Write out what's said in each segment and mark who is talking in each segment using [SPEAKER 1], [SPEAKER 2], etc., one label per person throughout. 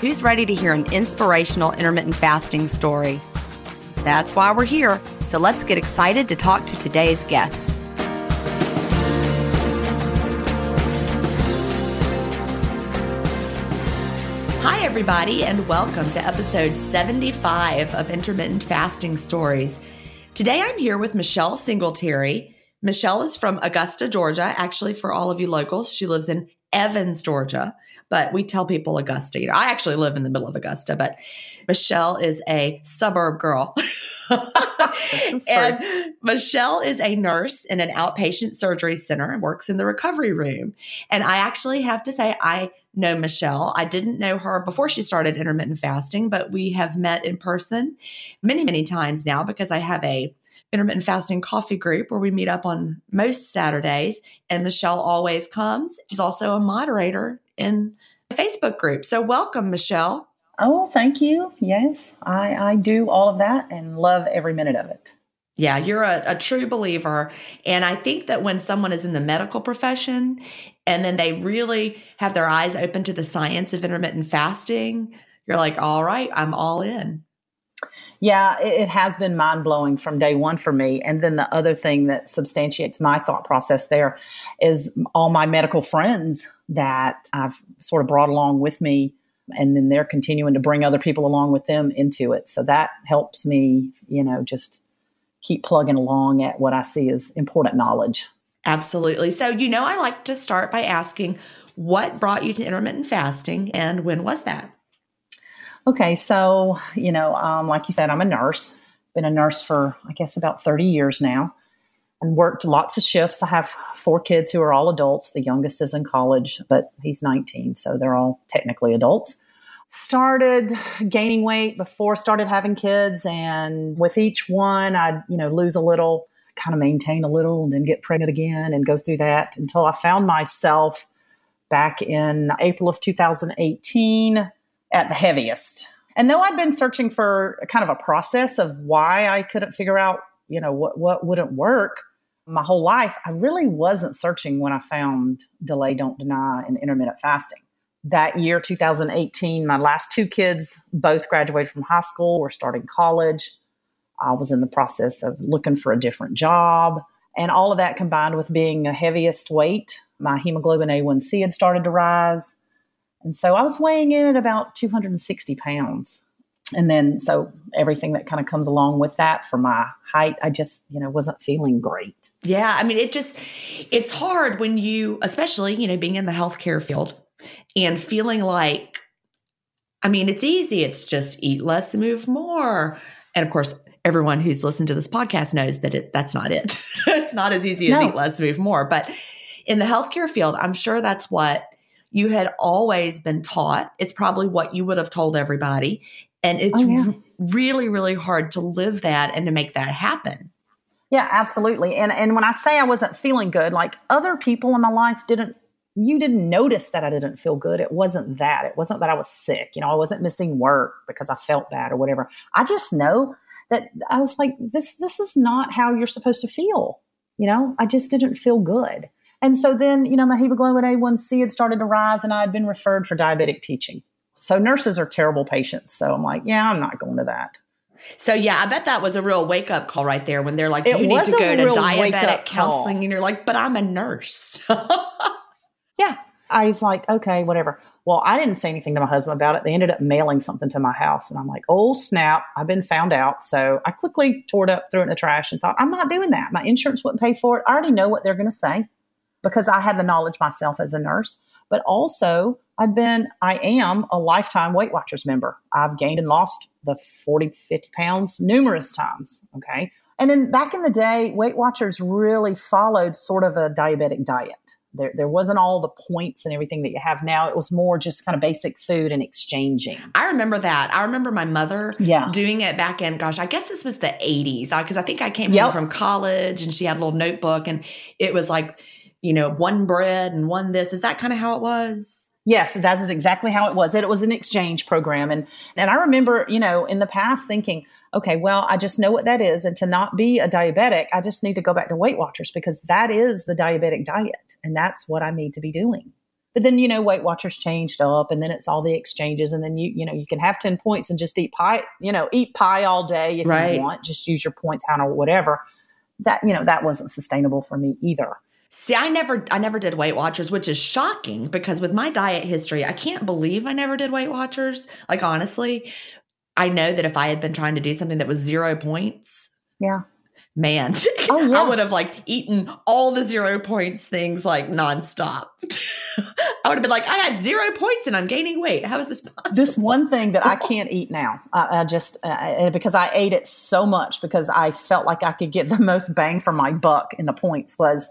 [SPEAKER 1] who's ready to hear an inspirational intermittent fasting story? That's why we're here. So let's get excited to talk to today's guest. Hi, everybody, and welcome to episode 75 of Intermittent Fasting Stories. Today I'm here with Michele Singletary. Michele is from Augusta, Georgia. Actually, for all of you locals, she lives in Evans, Georgia but we tell people Augusta. You know, I actually live in the middle of Augusta, but Michele is a suburb girl. and Michele is a nurse in an outpatient surgery center and works in the recovery room. And I actually have to say, I know Michele. I didn't know her before she started intermittent fasting, but we have met in person many, many times now because I have a intermittent fasting coffee group where we meet up on most Saturdays. And Michele always comes. She's also a moderator in Facebook group. So, welcome, Michele.
[SPEAKER 2] Oh, thank you. Yes, I, I do all of that and love every minute of it.
[SPEAKER 1] Yeah, you're a, a, true believer. And I think that when someone is in the medical profession and then they really have their eyes open to the science of intermittent fasting, you're like, all right, I'm all in.
[SPEAKER 2] Yeah, it, it has been mind blowing from day one for me. And then the other thing that substantiates my thought process there is all my medical friends that I've sort of brought along with me. And then they're continuing to bring other people along with them into it. So that helps me, you know, just keep plugging along at what I see as important knowledge.
[SPEAKER 1] Absolutely. So, you know, I like to start by asking what brought you to intermittent fasting and when was that?
[SPEAKER 2] Okay, so, you know, um, like you said, I'm a nurse. Been a nurse for, I guess, about 30 years now and worked lots of shifts. I have four kids who are all adults. The youngest is in college, but he's 19, so they're all technically adults. Started gaining weight before started having kids, and with each one, I'd you know lose a little, kind of maintain a little, and then get pregnant again, and go through that until I found myself back in April of 2018 at the heaviest. And though I'd been searching for kind of a process of why I couldn't figure out, you know, what, what wouldn't work my whole life, I really wasn't searching when I found Delay, Don't Deny, and intermittent fasting. That year, 2018, my last two kids both graduated from high school, were starting college. I was in the process of looking for a different job. And all of that combined with being the heaviest weight, my hemoglobin A1C had started to rise. And so I was weighing in at about 260 pounds. And then, so everything that kind of comes along with that for my height, I just, you know, wasn't feeling great.
[SPEAKER 1] Yeah. I mean, it just, it's hard when you, especially, you know, being in the healthcare field and feeling like, I mean, it's easy. It's just eat less, move more. And of course, everyone who's listened to this podcast knows that it, that's not it. it's not as easy as no. eat less, move more. But in the healthcare field, I'm sure that's what you had always been taught. It's probably what you would have told everybody. And it's oh, yeah. really, really hard to live that and to make that happen.
[SPEAKER 2] Yeah, absolutely. And and when I say I wasn't feeling good, like other people in my life didn't you didn't notice that I didn't feel good. It wasn't that. It wasn't that I was sick. You know, I wasn't missing work because I felt bad or whatever. I just know that I was like, this this is not how you're supposed to feel. You know, I just didn't feel good. And so then, you know, my hemoglobin A1C had started to rise and I had been referred for diabetic teaching. So nurses are terrible patients. So I'm like, yeah, I'm not going to that.
[SPEAKER 1] So yeah, I bet that was a real wake up call right there when they're like, it you need to go to diabetic counseling, call. and you're like, but I'm a nurse.
[SPEAKER 2] yeah, I was like, okay, whatever. Well, I didn't say anything to my husband about it. They ended up mailing something to my house, and I'm like, oh snap, I've been found out. So I quickly tore it up, threw it in the trash, and thought, I'm not doing that. My insurance wouldn't pay for it. I already know what they're going to say because I had the knowledge myself as a nurse, but also I've been, I am a lifetime Weight Watchers member. I've gained and lost the 40, 50 pounds numerous times. Okay. And then back in the day, Weight Watchers really followed sort of a diabetic diet. There, there wasn't all the points and everything that you have now. It was more just kind of basic food and exchanging.
[SPEAKER 1] I remember that. I remember my mother yeah. doing it back in, gosh, I guess this was the 80s because I think I came yep. home from college and she had a little notebook and it was like, you know, one bread and one this. Is that kind of how it was?
[SPEAKER 2] Yes, that is exactly how it was. It was an exchange program. And and I remember, you know, in the past thinking, okay, well, I just know what that is. And to not be a diabetic, I just need to go back to Weight Watchers because that is the diabetic diet. And that's what I need to be doing. But then, you know, Weight Watchers changed up and then it's all the exchanges. And then you, you know, you can have 10 points and just eat pie, you know, eat pie all day if right. you want, just use your points out or whatever. That, you know, that wasn't sustainable for me either.
[SPEAKER 1] See, I never I never did Weight Watchers, which is shocking because with my diet history, I can't believe I never did Weight Watchers. Like honestly, I know that if I had been trying to do something that was 0 points,
[SPEAKER 2] yeah.
[SPEAKER 1] Man, oh, yeah. I would have like eaten all the zero points things like nonstop. I would have been like, I had zero points and I'm gaining weight. How is this possible?
[SPEAKER 2] This one thing that I can't eat now, I, I just uh, because I ate it so much because I felt like I could get the most bang for my buck in the points was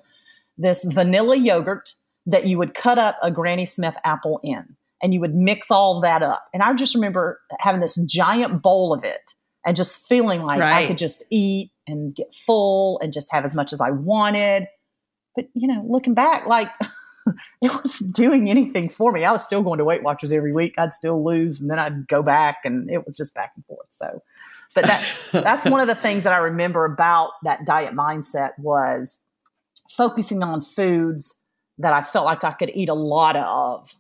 [SPEAKER 2] this vanilla yogurt that you would cut up a Granny Smith apple in and you would mix all that up. And I just remember having this giant bowl of it and just feeling like right. I could just eat and get full and just have as much as I wanted. But, you know, looking back, like it wasn't doing anything for me. I was still going to Weight Watchers every week. I'd still lose and then I'd go back and it was just back and forth. So, but that, that's one of the things that I remember about that diet mindset was focusing on foods that I felt like I could eat a lot of.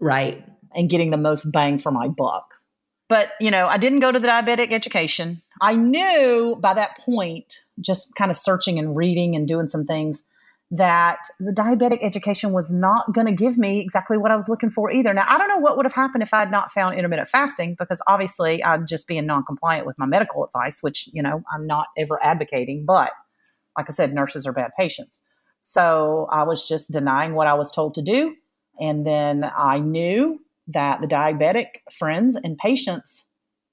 [SPEAKER 1] Right.
[SPEAKER 2] And getting the most bang for my buck. But, you know, I didn't go to the diabetic education. I knew by that point, just kind of searching and reading and doing some things, that the diabetic education was not going to give me exactly what I was looking for either. Now, I don't know what would have happened if I had not found intermittent fasting because obviously I'm just being non compliant with my medical advice, which, you know, I'm not ever advocating. But like I said, nurses are bad patients. So I was just denying what I was told to do. And then I knew that the diabetic friends and patients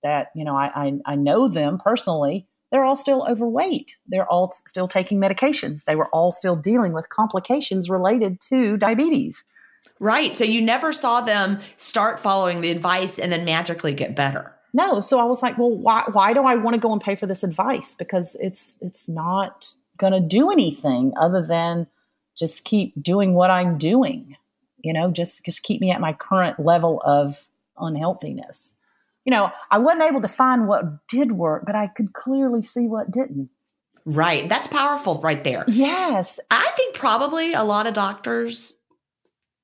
[SPEAKER 2] that, you know, I, I, I know them personally, they're all still overweight. They're all still taking medications. They were all still dealing with complications related to diabetes.
[SPEAKER 1] Right. So you never saw them start following the advice and then magically get better.
[SPEAKER 2] No. So I was like, well, why, why do I want to go and pay for this advice? Because it's, it's not going to do anything other than just keep doing what I'm doing. You know, just just keep me at my current level of unhealthiness. You know, I wasn't able to find what did work, but I could clearly see what didn't.
[SPEAKER 1] Right. That's powerful right there.
[SPEAKER 2] Yes.
[SPEAKER 1] I think probably a lot of doctors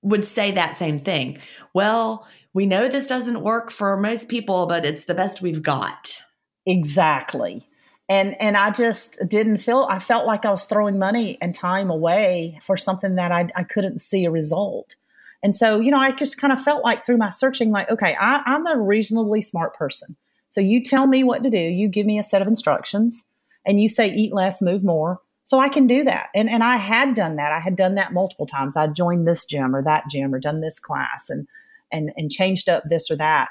[SPEAKER 1] would say that same thing. Well, we know this doesn't work for most people, but it's the best we've got.
[SPEAKER 2] Exactly. And and I just didn't feel I felt like I was throwing money and time away for something that I, I couldn't see a result. And so, you know, I just kind of felt like through my searching, like, okay, I, I'm a reasonably smart person. So you tell me what to do, you give me a set of instructions, and you say eat less, move more. So I can do that. And and I had done that. I had done that multiple times. I joined this gym or that gym or done this class and and and changed up this or that.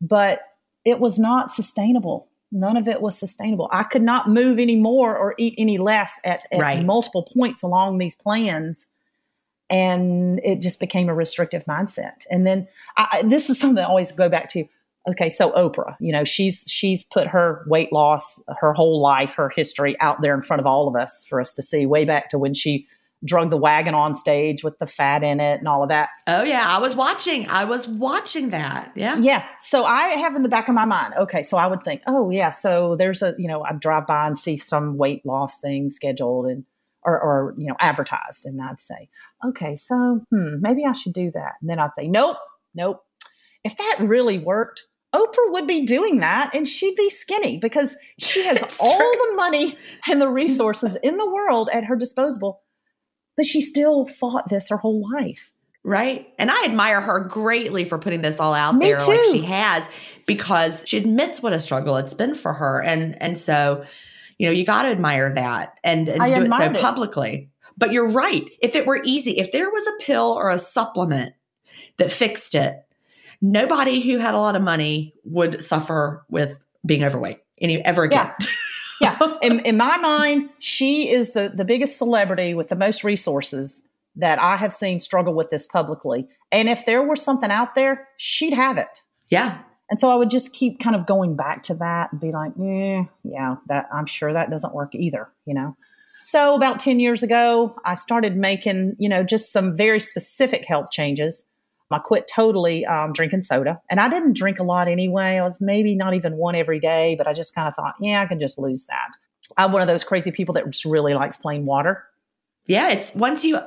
[SPEAKER 2] But it was not sustainable. None of it was sustainable. I could not move any more or eat any less at, at
[SPEAKER 1] Right.
[SPEAKER 2] multiple points along these plans. And it just became a restrictive mindset. And then I, this is something I always go back to. Okay, so Oprah, you know, she's she's put her weight loss, her whole life, her history out there in front of all of us for us to see, way back to when she drug the wagon on stage with the fat in it and all of that.
[SPEAKER 1] Oh yeah, I was watching. I was watching that. Yeah.
[SPEAKER 2] Yeah. So I have in the back of my mind, okay, so I would think, oh yeah, so there's a, you know, I drive by and see some weight loss thing scheduled and or, or you know, advertised, and I'd say, okay, so hmm, maybe I should do that. And then I'd say, nope, nope. If that really worked, Oprah would be doing that and she'd be skinny because she has all the money and the resources in the world at her disposal. But she still fought this her whole life.
[SPEAKER 1] Right. And I admire her greatly for putting this all out
[SPEAKER 2] Me
[SPEAKER 1] there like
[SPEAKER 2] too.
[SPEAKER 1] she has because she admits what a struggle it's been for her. And and so, you know, you got to admire that and, and do it so
[SPEAKER 2] it.
[SPEAKER 1] publicly. But you're right. If it were easy, if there was a pill or a supplement that fixed it, nobody who had a lot of money would suffer with being overweight any ever again.
[SPEAKER 2] yeah in, in my mind she is the, the biggest celebrity with the most resources that i have seen struggle with this publicly. And if there were something out there she'd have it.
[SPEAKER 1] Yeah.
[SPEAKER 2] and so i would just keep kind of going back to that and be like eh, yeah that i'm sure that doesn't work either you know? So about 10 years ago i started making you know just some very specific health changes I quit totally um, drinking soda. And I didn't drink a lot anyway. I was maybe not even one every day, but I just kind of thought, yeah, I can just lose that. I'm one of those crazy people that just really likes plain water.
[SPEAKER 1] Yeah. It's once you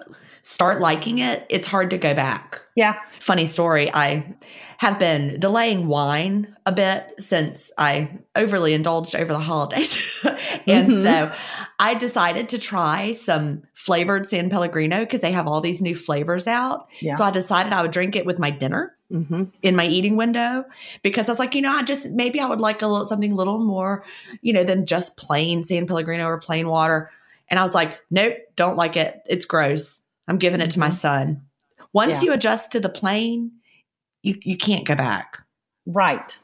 [SPEAKER 1] start liking it, it's hard to go back.
[SPEAKER 2] Yeah.
[SPEAKER 1] funny story i have been delaying wine a bit since i overly indulged over the holidays and
[SPEAKER 2] Mhm.
[SPEAKER 1] so i decided to try some flavored san pellegrino because they have all these new flavors out
[SPEAKER 2] Yeah.
[SPEAKER 1] so i decided i would drink it with my dinner
[SPEAKER 2] Mm-hmm.
[SPEAKER 1] in my eating window because I was like, you know, I just maybe I would like a little something a little more, you know, than just plain San Pellegrino or plain water. And I was like, nope, don't like it. It's gross. I'm giving it to my
[SPEAKER 2] Mhm.
[SPEAKER 1] son. Once
[SPEAKER 2] Yeah.
[SPEAKER 1] you adjust to the plain, you you can't go back.
[SPEAKER 2] Right.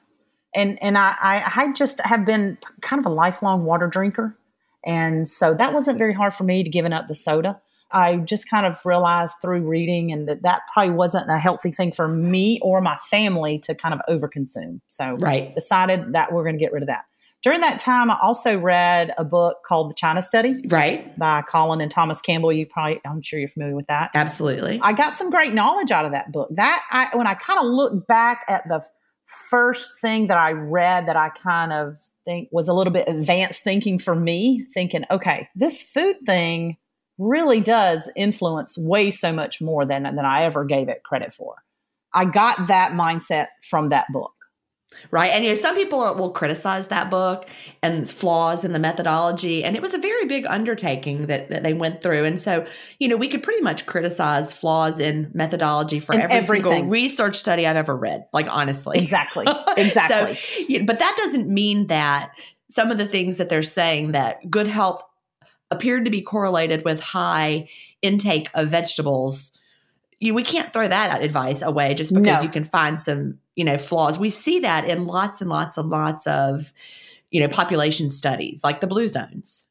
[SPEAKER 2] And and I, I I just have been kind of a lifelong water drinker. And so that wasn't very hard for me to giving up the soda. I just kind of realized through reading and that that probably wasn't a healthy thing for me or my family to kind of overconsume. So
[SPEAKER 1] Right.
[SPEAKER 2] decided that we're going to get rid of that. During that time, I also read a book called The China Study
[SPEAKER 1] Right.
[SPEAKER 2] by Colin and Thomas Campbell. You probably, I'm sure you're familiar with that.
[SPEAKER 1] Absolutely.
[SPEAKER 2] I got some great knowledge out of that book. That I when I kind of look back at the first thing that I read that I kind of think was a little bit advanced thinking for me, thinking, okay, this food thing really does influence way so much more than than I ever gave it credit for. I got that mindset from that book.
[SPEAKER 1] Right. And you know, some people are, will criticize that book and flaws in the methodology. And it was a very big undertaking that, that they went through. And so, you know, we could pretty much criticize flaws in methodology for
[SPEAKER 2] In
[SPEAKER 1] every
[SPEAKER 2] everything.
[SPEAKER 1] single research study I've ever read, like honestly.
[SPEAKER 2] Exactly. Exactly.
[SPEAKER 1] so, you know, but that doesn't mean that some of the things that they're saying that good health appeared to be correlated with high intake of vegetables. You, we can't throw that advice away just because
[SPEAKER 2] No.
[SPEAKER 1] you can find some, you know, flaws. We see that in lots and lots and lots of, you know, population studies like the blue zones.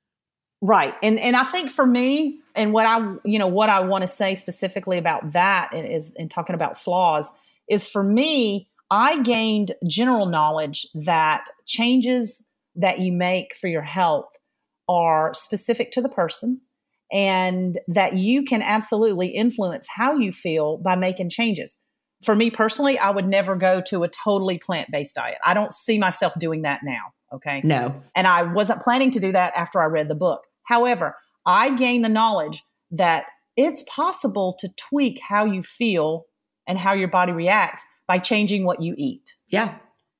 [SPEAKER 2] Right. And and I think for me and what I you know what I want to say specifically about that is in talking about flaws is for me I gained general knowledge that changes that you make for your health are specific to the person and that you can absolutely influence how you feel by making changes. For me personally, I would never go to a totally plant based diet. I don't see myself doing that now. Okay.
[SPEAKER 1] No.
[SPEAKER 2] And I wasn't planning to do that after I read the book. However, I gained the knowledge that it's possible to tweak how you feel and how your body reacts by changing what you eat.
[SPEAKER 1] Yeah.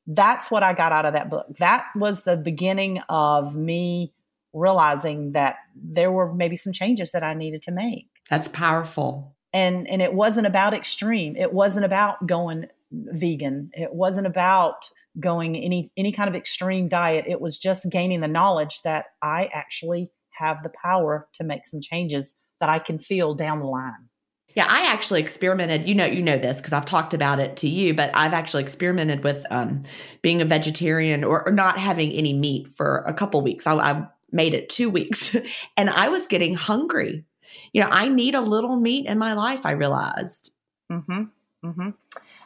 [SPEAKER 2] That's what I got out of that book. That was the beginning of me realizing that there were maybe some changes that I needed to make.
[SPEAKER 1] That's powerful.
[SPEAKER 2] And and it wasn't about extreme. It wasn't about going vegan. It wasn't about going any any kind of extreme diet. It was just gaining the knowledge that I actually have the power to make some changes that I can feel down the line.
[SPEAKER 1] Yeah, I actually experimented. You know, you know this because I've talked about it to you, but I've actually experimented with um, being a vegetarian or, or, not having any meat for a couple weeks. I, I made it two weeks, and I was getting hungry. You know, I need a little meat in my life. I realized.
[SPEAKER 2] Mm-hmm. Mm-hmm.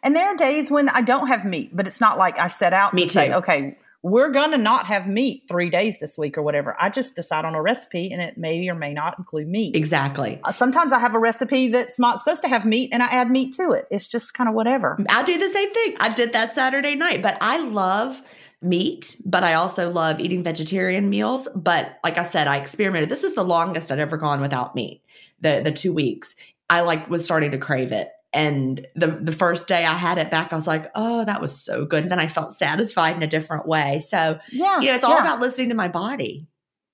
[SPEAKER 2] And there are days when I don't have meat, but it's not like I set out
[SPEAKER 1] Me
[SPEAKER 2] to
[SPEAKER 1] too.
[SPEAKER 2] say, okay, we're going to not have meat three days this week or whatever. I just decide on a recipe and it may or may not include meat.
[SPEAKER 1] Exactly.
[SPEAKER 2] Uh, sometimes I have a recipe that's not supposed to have meat and I add meat to it. It's just kind of whatever.
[SPEAKER 1] I do the same thing. I did that Saturday night, but I love meat, but I also love eating vegetarian meals. But like I said, I experimented. This is the longest I'd ever gone without meat. The the two weeks. I like was starting to crave it. And the the first day I had it back, I was like, oh, that was so good. And then I felt satisfied in a different way. So
[SPEAKER 2] Yeah.
[SPEAKER 1] you know, it's all
[SPEAKER 2] yeah.
[SPEAKER 1] about listening to my body.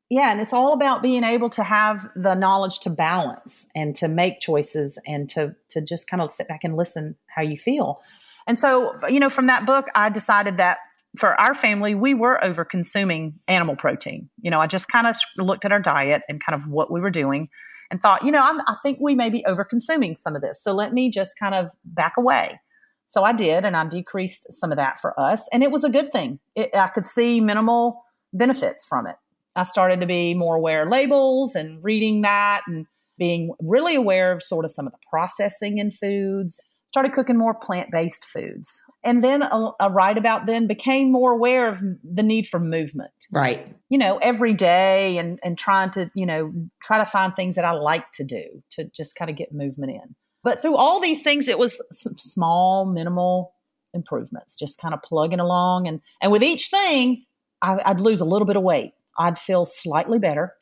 [SPEAKER 2] Yeah, and it's all about being able to have the knowledge to balance and to make choices and to to just kind of sit back and listen how you feel. And so, you know, from that book, I decided that for our family, we were over consuming animal protein. You know, I just kind of looked at our diet and kind of what we were doing and thought, you know, I'm, I think we may be over consuming some of this. So let me just kind of back away. So I did, and I decreased some of that for us. And it was a good thing. It, I could see minimal benefits from it. I started to be more aware of labels and reading that and being really aware of sort of some of the processing in foods. Started cooking more plant based foods. And then, a, uh, right about then, became more aware of the need for movement.
[SPEAKER 1] Right.
[SPEAKER 2] you know every day and and trying to you know try to find things that i like to do to just kind of get movement in. But through all these things it was small minimal improvements just kind of plugging along. And and with each thing I, i'd lose a little bit of weight. I'd feel slightly better.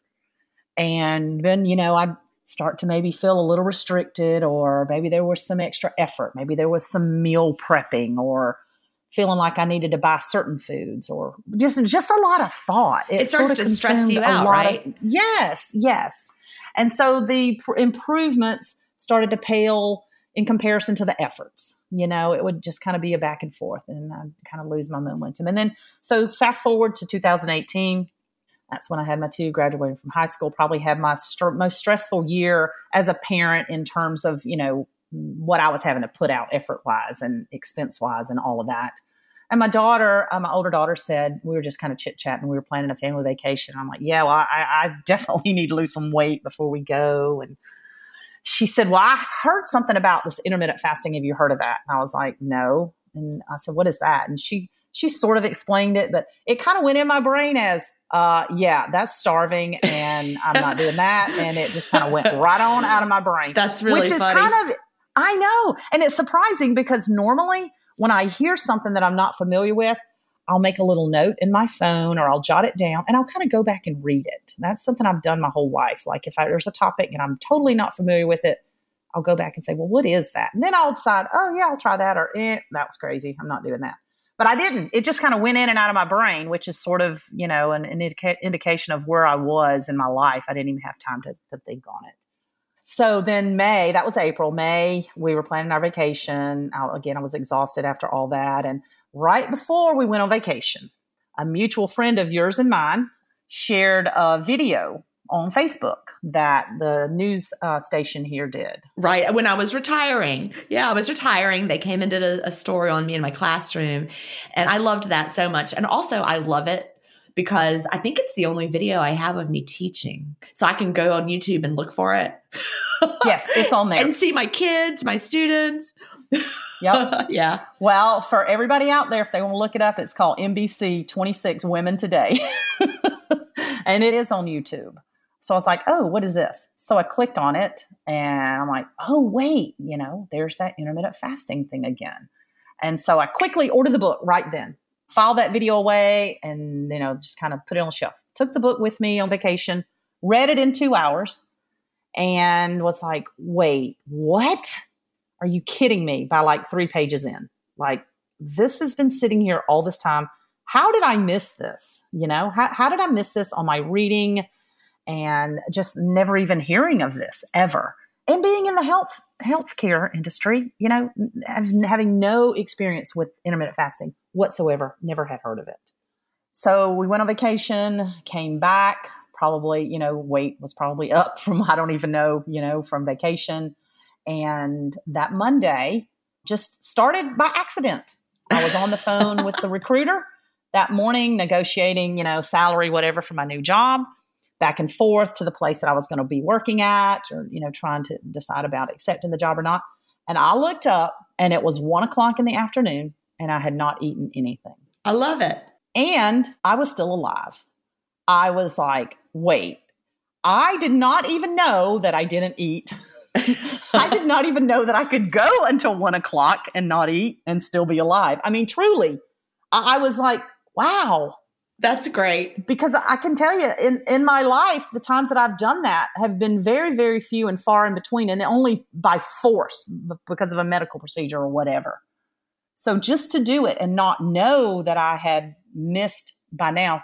[SPEAKER 2] And then you know i'd start to maybe feel a little restricted or maybe there was some extra effort maybe there was some meal prepping or feeling like I needed to buy certain foods or just just a lot of thought.
[SPEAKER 1] It starts
[SPEAKER 2] sort of
[SPEAKER 1] to stress you out, right?
[SPEAKER 2] Of, yes, yes. And so the pr- improvements started to pale in comparison to the efforts. You know, it would just kind of be a back and forth and I'd kind of lose my momentum. And then so fast forward to 2018, that's when I had my two graduating from high school, probably had my str- most stressful year as a parent in terms of, you know, what I was having to put out effort wise and expense wise and all of that. And my daughter, uh, my older daughter said, we were just kind of chit chatting. We were planning a family vacation. I'm like, yeah, well, I, I definitely need to lose some weight before we go. And she said, well, I've heard something about this intermittent fasting. Have you heard of that? And I was like, no. And I said, what is that? And she, she sort of explained it, but it kind of went in my brain as, uh, yeah, that's starving and I'm not doing that. And it just kind of went right on out of my brain.
[SPEAKER 1] That's really
[SPEAKER 2] Which is
[SPEAKER 1] funny.
[SPEAKER 2] kind of, I know. And it's surprising because normally when I hear something that I'm not familiar with, I'll make a little note in my phone or I'll jot it down and I'll kind of go back and read it. That's something I've done my whole life. Like if I, there's a topic and I'm totally not familiar with it, I'll go back and say, well, what is that? And then I'll decide, oh, yeah, I'll try that or eh, that was crazy. I'm not doing that. But I didn't. It just kind of went in and out of my brain, which is sort of, you know, an, an indica- indication of where I was in my life. I didn't even have time to, to think on it. So then May, that was April. May, we were planning our vacation. I, again, I was exhausted after all that. And right before we went on vacation, a mutual friend of yours and mine shared a video on Facebook that the news uh, station here did.
[SPEAKER 1] Right. When I was retiring. Yeah, I was retiring. They came and did a, a story on me in my classroom. And I loved that so much. And also, I love it because I think it's the only video I have of me teaching. So I can go on YouTube and look for it.
[SPEAKER 2] Yes, it's on there.
[SPEAKER 1] and see my kids, my students.
[SPEAKER 2] Yep.
[SPEAKER 1] yeah.
[SPEAKER 2] Well, for everybody out there, if they want to look it up, it's called NBC 26 Women Today. and it is on YouTube. So I was like, oh, what is this? So I clicked on it and I'm like, oh, wait, you know, there's that intermittent fasting thing again. And so I quickly ordered the book right then, filed that video away, and, you know, just kind of put it on the shelf. Took the book with me on vacation, read it in two hours, and was like, wait, what? Are you kidding me? By like three pages in. Like, this has been sitting here all this time. How did I miss this? You know, how, how did I miss this on my reading and just never even hearing of this ever? And being in the health healthcare industry, you know, having no experience with intermittent fasting whatsoever, never had heard of it. So we went on vacation, came back, probably, you know, weight was probably up from, I don't even know, you know, from vacation. And that Monday just started by accident. I was on the phone with the recruiter that morning negotiating, you know, salary, whatever for my new job, back and forth to the place that I was going to be working at or, you know, trying to decide about accepting the job or not. And I looked up and it was one o'clock in the afternoon and I had not eaten anything.
[SPEAKER 1] I love it.
[SPEAKER 2] And I was still alive. I was like, wait, I did not even know that I didn't eat. I did not even know that I could go until one o'clock and not eat and still be alive. I mean, truly, I, I was like, wow.
[SPEAKER 1] That's great.
[SPEAKER 2] Because I can tell you, in, in my life, the times that I've done that have been very, very few and far in between, and only by force because of a medical procedure or whatever. So just to do it and not know that I had missed by now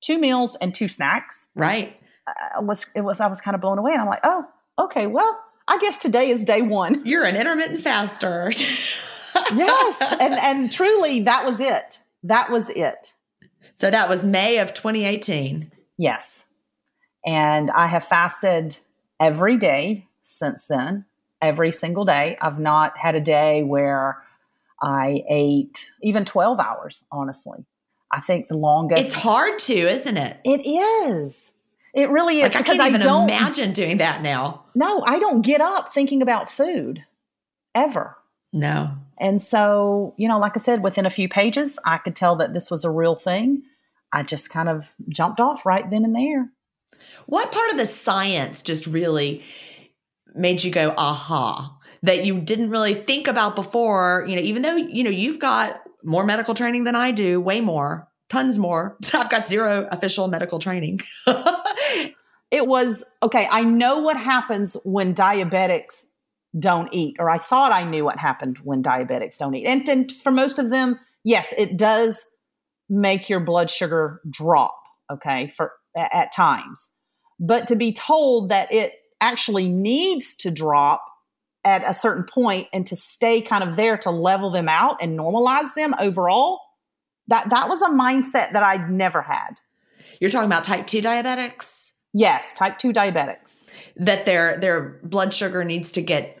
[SPEAKER 2] two meals and two snacks.
[SPEAKER 1] Right.
[SPEAKER 2] Uh, was it was I was kind of blown away, and I'm like, oh, okay, well, I guess today is day one.
[SPEAKER 1] You're an intermittent faster.
[SPEAKER 2] yes, and and truly, that was it. That was it.
[SPEAKER 1] So that was May of 2018.
[SPEAKER 2] Yes, and I have fasted every day since then. Every single day. I've not had a day where I ate even 12 hours, honestly. I think the longest.
[SPEAKER 1] It's hard to, isn't it?
[SPEAKER 2] It is. It really is.
[SPEAKER 1] Like, I can't even I don't, imagine doing that now.
[SPEAKER 2] No, I don't get up thinking about food ever.
[SPEAKER 1] No.
[SPEAKER 2] And so, you know, like I said, within a few pages, I could tell that this was a real thing. I just kind of jumped off right then and there.
[SPEAKER 1] What part of the science just really made you go, aha, that you didn't really think about before? You know, even though, you know, you've got more medical training than I do, way more, tons more. I've got zero official medical training.
[SPEAKER 2] it was okay. I know what happens when diabetics don't eat, or I thought I knew what happened when diabetics don't eat. And, and for most of them, yes, it does make your blood sugar drop, okay, for at times. But to be told that it actually needs to drop at a certain point and to stay kind of there to level them out and normalize them overall that that was a mindset that i'd never had
[SPEAKER 1] you're talking about type 2 diabetics
[SPEAKER 2] yes type 2 diabetics
[SPEAKER 1] that their their blood sugar needs to get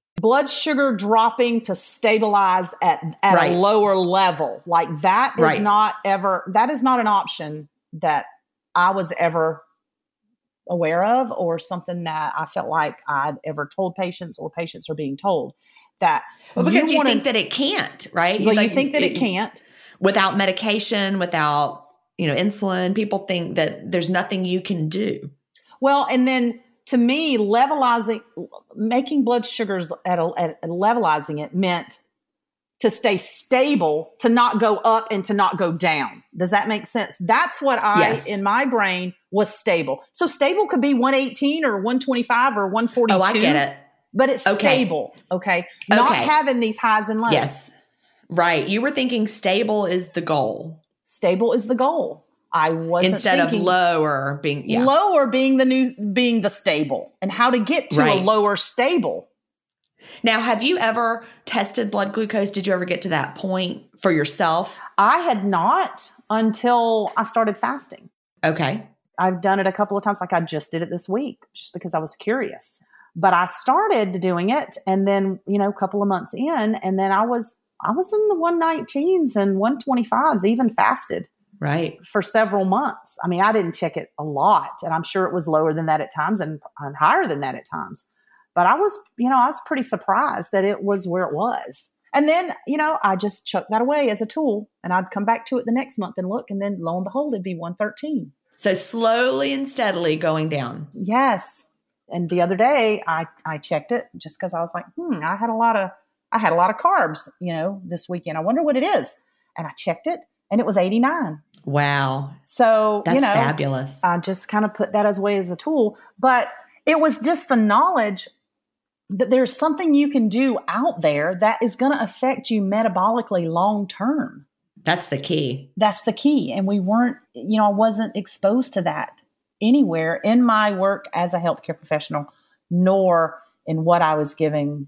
[SPEAKER 2] blood sugar dropping to stabilize at, at right. a lower level. Like that is right. not ever, that is not an option that I was ever aware of or something that I felt like I'd ever told patients or patients are being told that.
[SPEAKER 1] Well, because you, you wanna, think that it can't, right?
[SPEAKER 2] Well,
[SPEAKER 1] like,
[SPEAKER 2] you think that it, it can't.
[SPEAKER 1] Without medication, without, you know, insulin, people think that there's nothing you can do.
[SPEAKER 2] Well, and then to me, levelizing, making blood sugars at, a, at levelizing it meant to stay stable, to not go up and to not go down. Does that make sense? That's what I, yes. in my brain, was stable. So stable could be 118 or 125 or 142. Oh,
[SPEAKER 1] I get it.
[SPEAKER 2] But it's okay. stable. Okay. Not okay. having these highs and lows.
[SPEAKER 1] Yes. Right. You were thinking stable is the goal.
[SPEAKER 2] Stable is the goal. I wasn't
[SPEAKER 1] instead of lower being yeah.
[SPEAKER 2] lower being the new being the stable and how to get to right. a lower stable.
[SPEAKER 1] Now, have you ever tested blood glucose? Did you ever get to that point for yourself?
[SPEAKER 2] I had not until I started fasting.
[SPEAKER 1] Okay.
[SPEAKER 2] I've done it a couple of times like I just did it this week just because I was curious. But I started doing it and then, you know, a couple of months in and then I was I was in the 119s and 125s even fasted
[SPEAKER 1] right.
[SPEAKER 2] for several months. I mean i didn't check it a lot and i'm sure it was lower than that at times and, and higher than that at times. But i was you know i was pretty surprised that it was where it was. And then you know i just chucked that away as a tool and i'd come back to it the next month and look and then lo and behold it'd be 113
[SPEAKER 1] so slowly and steadily going down.
[SPEAKER 2] Yes. And the other day i i checked it just because i was like hmm i had a lot of i had a lot of carbs you know this weekend. I wonder what it is. And i checked it and it was 89
[SPEAKER 1] Wow.
[SPEAKER 2] So,
[SPEAKER 1] That's
[SPEAKER 2] you know,
[SPEAKER 1] fabulous.
[SPEAKER 2] I just kind of put that as way as a tool. But it was just the knowledge that there's something you can do out there that is going to affect you metabolically long term.
[SPEAKER 1] That's the key.
[SPEAKER 2] That's the key. And we weren't, you know, I wasn't exposed to that anywhere in my work as a healthcare professional, nor in what I was giving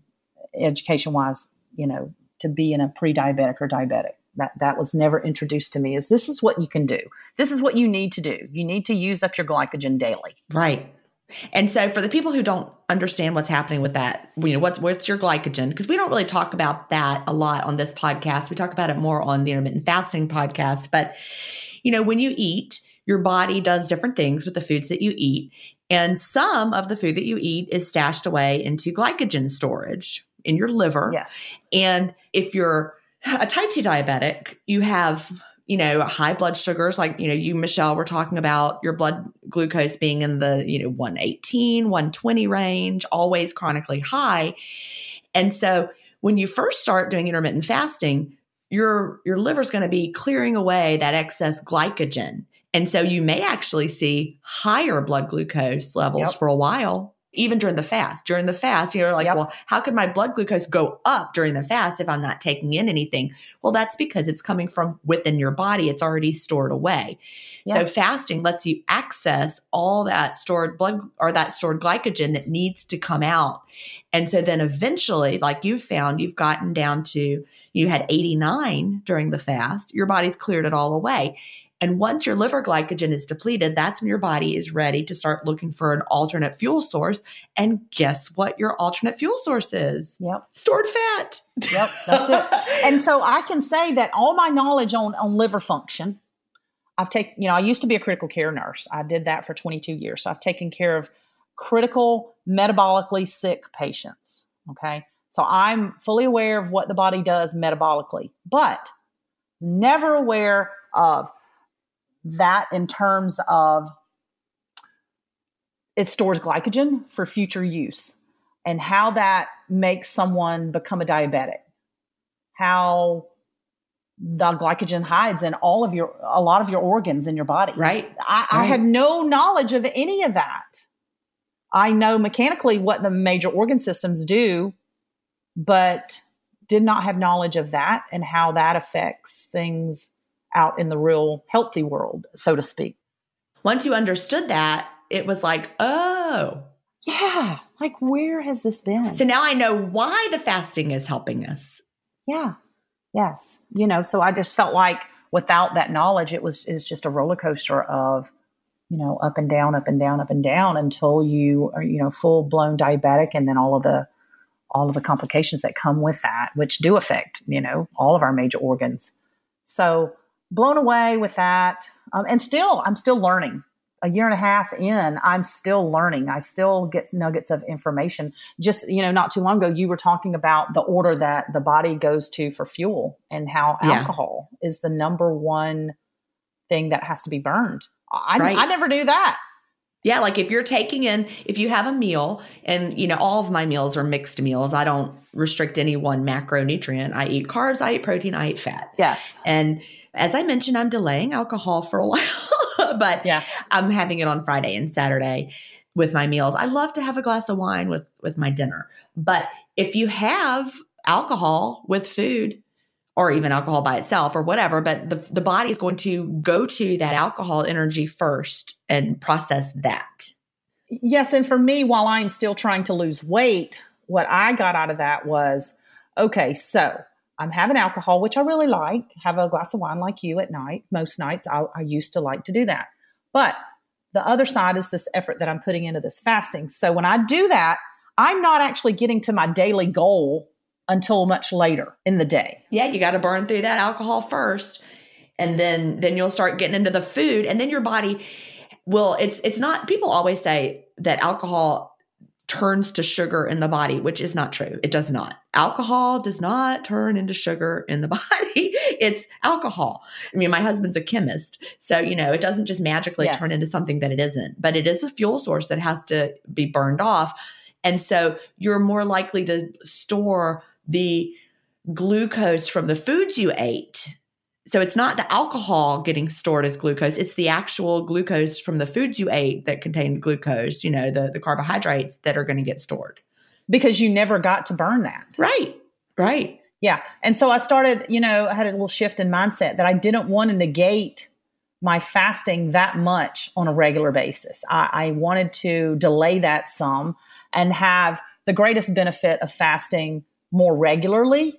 [SPEAKER 2] education wise, you know, to be in a pre diabetic or diabetic that that was never introduced to me is this is what you can do. This is what you need to do. You need to use up your glycogen daily.
[SPEAKER 1] Right. And so for the people who don't understand what's happening with that you know what's what's your glycogen? Because we don't really talk about that a lot on this podcast. We talk about it more on the intermittent fasting podcast. But you know when you eat your body does different things with the foods that you eat. And some of the food that you eat is stashed away into glycogen storage in your liver.
[SPEAKER 2] Yes.
[SPEAKER 1] And if you're a type 2 diabetic, you have, you know, high blood sugars. Like, you know, you, Michele, were talking about your blood glucose being in the, you know, 118, 120 range, always chronically high. And so when you first start doing intermittent fasting, your your liver's going to be clearing away that excess glycogen. And so you may actually see higher blood glucose levels yep. for a while even during the fast. During the fast, you're like, yep. well, how could my blood glucose go up during the fast if I'm not taking in anything? Well, that's because it's coming from within your body. It's already stored away. Yep. So fasting lets you access all that stored blood or that stored glycogen that needs to come out. And so then eventually, like you've found, you've gotten down to you had 89 during the fast, your body's cleared it all away. And once your liver glycogen is depleted, that's when your body is ready to start looking for an alternate fuel source. And guess what your alternate fuel source is?
[SPEAKER 2] Yep.
[SPEAKER 1] Stored fat.
[SPEAKER 2] Yep, that's it. and so I can say that all my knowledge on, on liver function, I've taken, you know, I used to be a critical care nurse. I did that for 22 years. So I've taken care of critical metabolically sick patients. Okay. So I'm fully aware of what the body does metabolically, but never aware of that in terms of it stores glycogen for future use and how that makes someone become a diabetic. How the glycogen hides in all of your a lot of your organs in your body.
[SPEAKER 1] Right.
[SPEAKER 2] I,
[SPEAKER 1] right.
[SPEAKER 2] I had no knowledge of any of that. I know mechanically what the major organ systems do but did not have knowledge of that and how that affects things out in the real healthy world, so to speak.
[SPEAKER 1] Once you understood that, it was like, oh.
[SPEAKER 2] Yeah. Like, where has this been?
[SPEAKER 1] So now I know why the fasting is helping us.
[SPEAKER 2] Yeah. Yes. You know, so I just felt like without that knowledge, it was it's just a roller coaster of, you know, up and down, up and down, up and down until you are, you know, full blown diabetic and then all of the all of the complications that come with that, which do affect, you know, all of our major organs. So blown away with that. Um, and still, I'm still learning. A year and a half in, I'm still learning. I still get nuggets of information. Just, you know, not too long ago, you were talking about the order that the body goes to for fuel and how yeah. alcohol is the number one thing that has to be burned. I, right. I never knew that.
[SPEAKER 1] Yeah, like if you're taking in, if you have a meal, and you know, all of my meals are mixed meals. I don't restrict any one macronutrient. I eat carbs, I eat protein, I eat fat.
[SPEAKER 2] Yes.
[SPEAKER 1] And as I mentioned, I'm delaying alcohol for a while, but yeah. I'm having it on Friday and Saturday with my meals. I love to have a glass of wine with with my dinner. But if you have alcohol with food, or even alcohol by itself or whatever, but the, the body is going to go to that alcohol energy first and process that.
[SPEAKER 2] Yes. And for me, while I'm still trying to lose weight, what I got out of that was okay, so I'm having alcohol, which I really like, have a glass of wine like you at night. Most nights I, I used to like to do that. But the other side is this effort that I'm putting into this fasting. So when I do that, I'm not actually getting to my daily goal until much later in the day.
[SPEAKER 1] Yeah, you got to burn through that alcohol first and then then you'll start getting into the food and then your body will it's it's not people always say that alcohol turns to sugar in the body, which is not true. It does not. Alcohol does not turn into sugar in the body. it's alcohol. I mean, my husband's a chemist. So, you know, it doesn't just magically yes. turn into something that it isn't, but it is a fuel source that has to be burned off. And so you're more likely to store the glucose from the foods you ate. So it's not the alcohol getting stored as glucose, it's the actual glucose from the foods you ate that contained glucose, you know, the, the carbohydrates that are going to get stored.
[SPEAKER 2] Because you never got to burn that.
[SPEAKER 1] Right. Right.
[SPEAKER 2] Yeah. And so I started, you know, I had a little shift in mindset that I didn't want to negate my fasting that much on a regular basis. I, I wanted to delay that some and have the greatest benefit of fasting more regularly.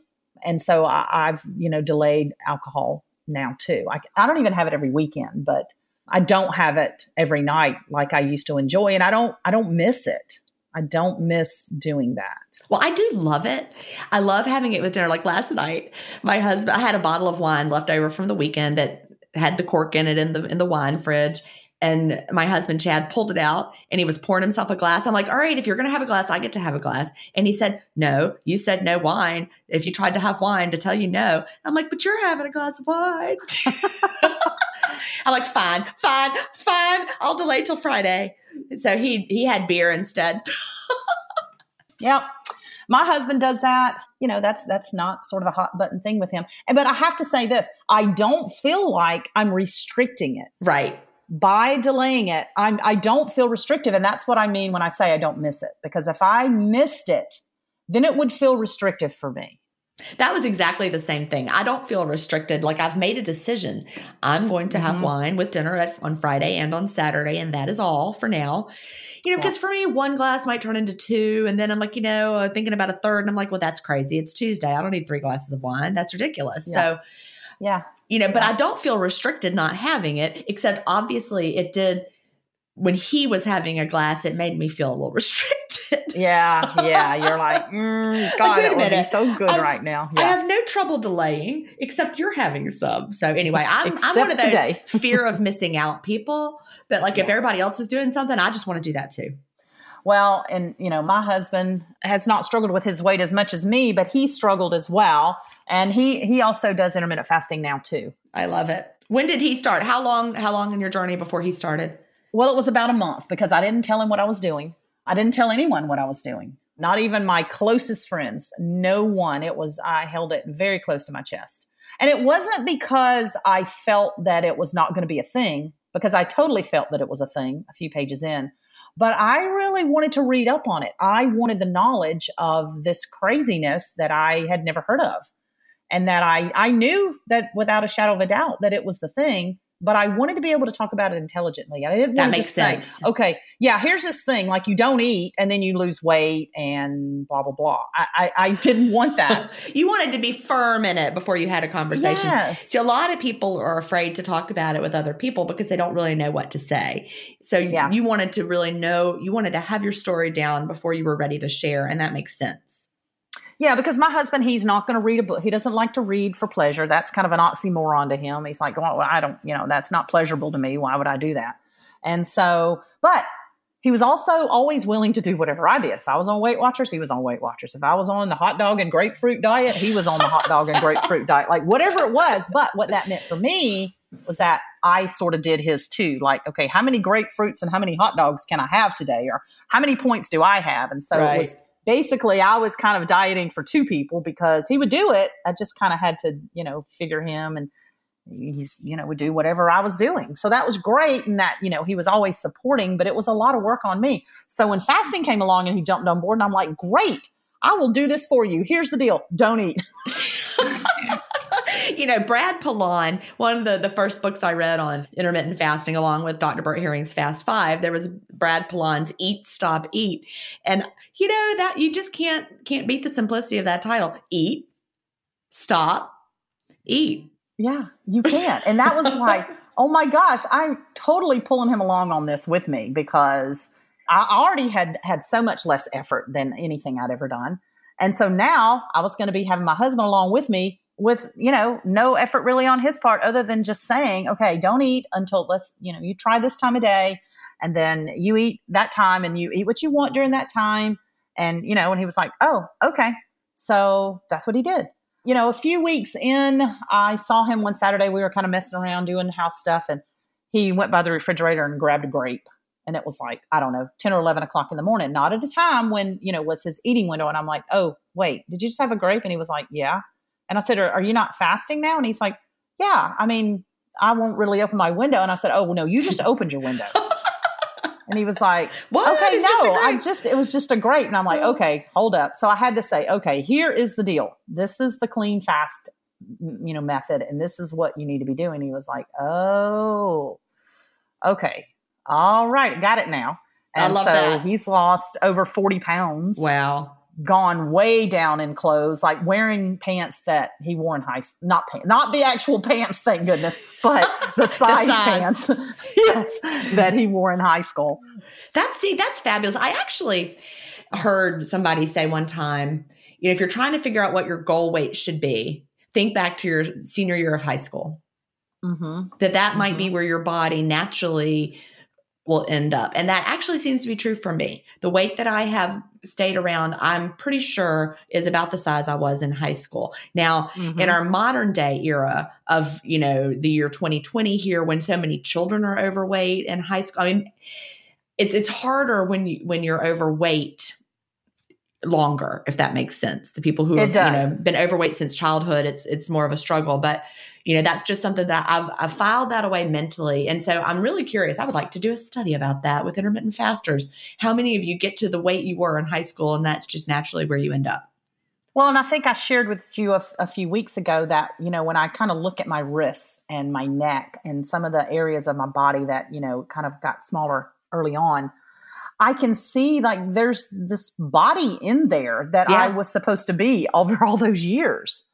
[SPEAKER 2] And so I, have you know, delayed alcohol now too. I, I don't even have it every weekend, but I don't have it every night like I used to enjoy. And I don't, I don't miss it. I don't miss doing that.
[SPEAKER 1] Well, I do love it. I love having it with dinner. Like last night, my husband, I had a bottle of wine left over from the weekend that had the cork in it in the in the wine fridge, and my husband Chad pulled it out and he was pouring himself a glass. I'm like, all right, if you're going to have a glass, I get to have a glass. And he said, no, you said no wine. If you tried to have wine to tell you no, I'm like, but you're having a glass of wine. I'm like, fine, fine, fine. I'll delay till Friday. So he he had beer instead.
[SPEAKER 2] yep. My husband does that. You know, that's that's not sort of a hot button thing with him. But I have to say this, I don't feel like I'm restricting it.
[SPEAKER 1] Right
[SPEAKER 2] by delaying it, I'm, I don't feel restrictive. And that's what I mean when I say I don't miss it. Because if I missed it, then it would feel restrictive for me.
[SPEAKER 1] That was exactly the same thing. I don't feel restricted. Like I've made a decision. I'm going to have mm-hmm. wine with dinner at, on Friday and on Saturday, and that is all for now. You know, because yeah. for me, one glass might turn into two, and then I'm like, you know, uh, thinking about a third, and I'm like, well, that's crazy. It's Tuesday. I don't need three glasses of wine. That's ridiculous. Yeah. So,
[SPEAKER 2] yeah,
[SPEAKER 1] you know, but I don't feel restricted not having it, except obviously it did when he was having a glass, it made me feel a little restricted.
[SPEAKER 2] yeah, yeah. You're like, mm, God, like, that would be so good I'm, right now. Yeah.
[SPEAKER 1] I have no trouble delaying, except you're having some. So anyway, I'm, I'm one of those today. fear of missing out people that like yeah. if everybody else is doing something, I just want to do that too.
[SPEAKER 2] Well, and you know, my husband has not struggled with his weight as much as me, but he struggled as well and he he also does intermittent fasting now too.
[SPEAKER 1] I love it. When did he start? How long how long in your journey before he started?
[SPEAKER 2] Well, it was about a month because I didn't tell him what I was doing. I didn't tell anyone what I was doing. Not even my closest friends. No one. It was I held it very close to my chest. And it wasn't because I felt that it was not going to be a thing because I totally felt that it was a thing a few pages in. But I really wanted to read up on it. I wanted the knowledge of this craziness that I had never heard of. And that I, I knew that without a shadow of a doubt that it was the thing, but I wanted to be able to talk about it intelligently. I didn't
[SPEAKER 1] that
[SPEAKER 2] want
[SPEAKER 1] makes
[SPEAKER 2] to
[SPEAKER 1] sense.
[SPEAKER 2] say, okay, yeah, here's this thing like you don't eat and then you lose weight and blah, blah, blah. I, I, I didn't want that.
[SPEAKER 1] you wanted to be firm in it before you had a conversation.
[SPEAKER 2] Yes.
[SPEAKER 1] So a lot of people are afraid to talk about it with other people because they don't really know what to say. So
[SPEAKER 2] Yeah.
[SPEAKER 1] you wanted to really know, you wanted to have your story down before you were ready to share. And that makes sense.
[SPEAKER 2] Yeah, because my husband, he's not going to read a book. He doesn't like to read for pleasure. That's kind of an oxymoron to him. He's like, well, I don't, you know, that's not pleasurable to me. Why would I do that? And so, but he was also always willing to do whatever I did. If I was on Weight Watchers, he was on Weight Watchers. If I was on the hot dog and grapefruit diet, he was on the hot dog and grapefruit diet. Like whatever it was. But what that meant for me was that I sort of did his too. Like, okay, how many grapefruits and how many hot dogs can I have today? Or how many points do I have? And so
[SPEAKER 1] Right.
[SPEAKER 2] it was basically I was kind of dieting for two people because he would do it. I just kind of had to, you know, figure him and he's, you know, would do whatever I was doing. So that was great. And that, you know, he was always supporting, but it was a lot of work on me. So when fasting came along and he jumped on board and I'm like, great, I will do this for you. Here's the deal. Don't eat.
[SPEAKER 1] you know, Brad Pilon, one of the, the first books I read on intermittent fasting, along with Dr. Bert Herring's Fast Five, there was Brad Pilon's Eat, Stop, Eat. And you know that you just can't can't beat the simplicity of that title. Eat, stop, eat.
[SPEAKER 2] Yeah, you can't. And that was why, oh my gosh, I'm totally pulling him along on this with me because I already had had so much less effort than anything I'd ever done. And so now I was going to be having my husband along with me with, you know, no effort really on his part other than just saying, okay, don't eat until let's, you know, you try this time of day and then you eat that time and you eat what you want during that time. And, you know, and he was like, oh, okay. So that's what he did you know, a few weeks in, I saw him one Saturday. We were kind of messing around doing house stuff, and he went by the refrigerator and grabbed a grape. And it was like, I don't know, 10 or 11 o'clock in the morning, not at a time when, you know, was his eating window. And I'm like, oh, wait, did you just have a grape? And he was like, yeah. And I said, are, are you not fasting now? And he's like, yeah, I mean, I won't really open my window. And I said, oh, well, no, you just opened your window. And he was like,
[SPEAKER 1] What?
[SPEAKER 2] okay,
[SPEAKER 1] It's just
[SPEAKER 2] no, I just, it was just a grape. And I'm like,
[SPEAKER 1] Oh.
[SPEAKER 2] okay, hold up. So I had to say, okay, here is the deal. This is the clean fast, you know, method. And this is what you need to be doing. He was like, oh, okay. All right. Got it now.
[SPEAKER 1] I
[SPEAKER 2] And
[SPEAKER 1] love
[SPEAKER 2] so
[SPEAKER 1] that.
[SPEAKER 2] he's lost over 40 pounds,
[SPEAKER 1] Wow.
[SPEAKER 2] Gone way down in clothes, like wearing pants that he wore in high not pants, not the actual pants, thank goodness, but the size,
[SPEAKER 1] size.
[SPEAKER 2] pants, yes, that he wore in high school.
[SPEAKER 1] That's see, that's fabulous. I actually heard somebody say one time, you know, if you're trying to figure out what your goal weight should be, think back to your senior year of high school.
[SPEAKER 2] Mm-hmm.
[SPEAKER 1] That that might be where your body naturally will end up. And that actually seems to be true for me. The weight that I have stayed around, I'm pretty sure is about the size I was in high school. Now,
[SPEAKER 2] Mm-hmm.
[SPEAKER 1] in our modern day era of you know the year 2020 here when so many children are overweight in high school i mean it's it's harder when you when you're overweight longer if that makes sense the people who have you know been overweight since childhood it's it's more of a struggle but you know that's just something that I've, I've filed that away mentally. And so i'm really curious i would like to do a study about that with intermittent fasters. How many of you get to the weight you were in high school and that's just naturally where you end up?
[SPEAKER 2] Well, and I think I shared with you a few weeks ago that, you know, when I kind of look at my wrists and my neck and some of the areas of my body that, you know, kind of got smaller early on, I can see like there's this body in there that I was supposed to be over all those years.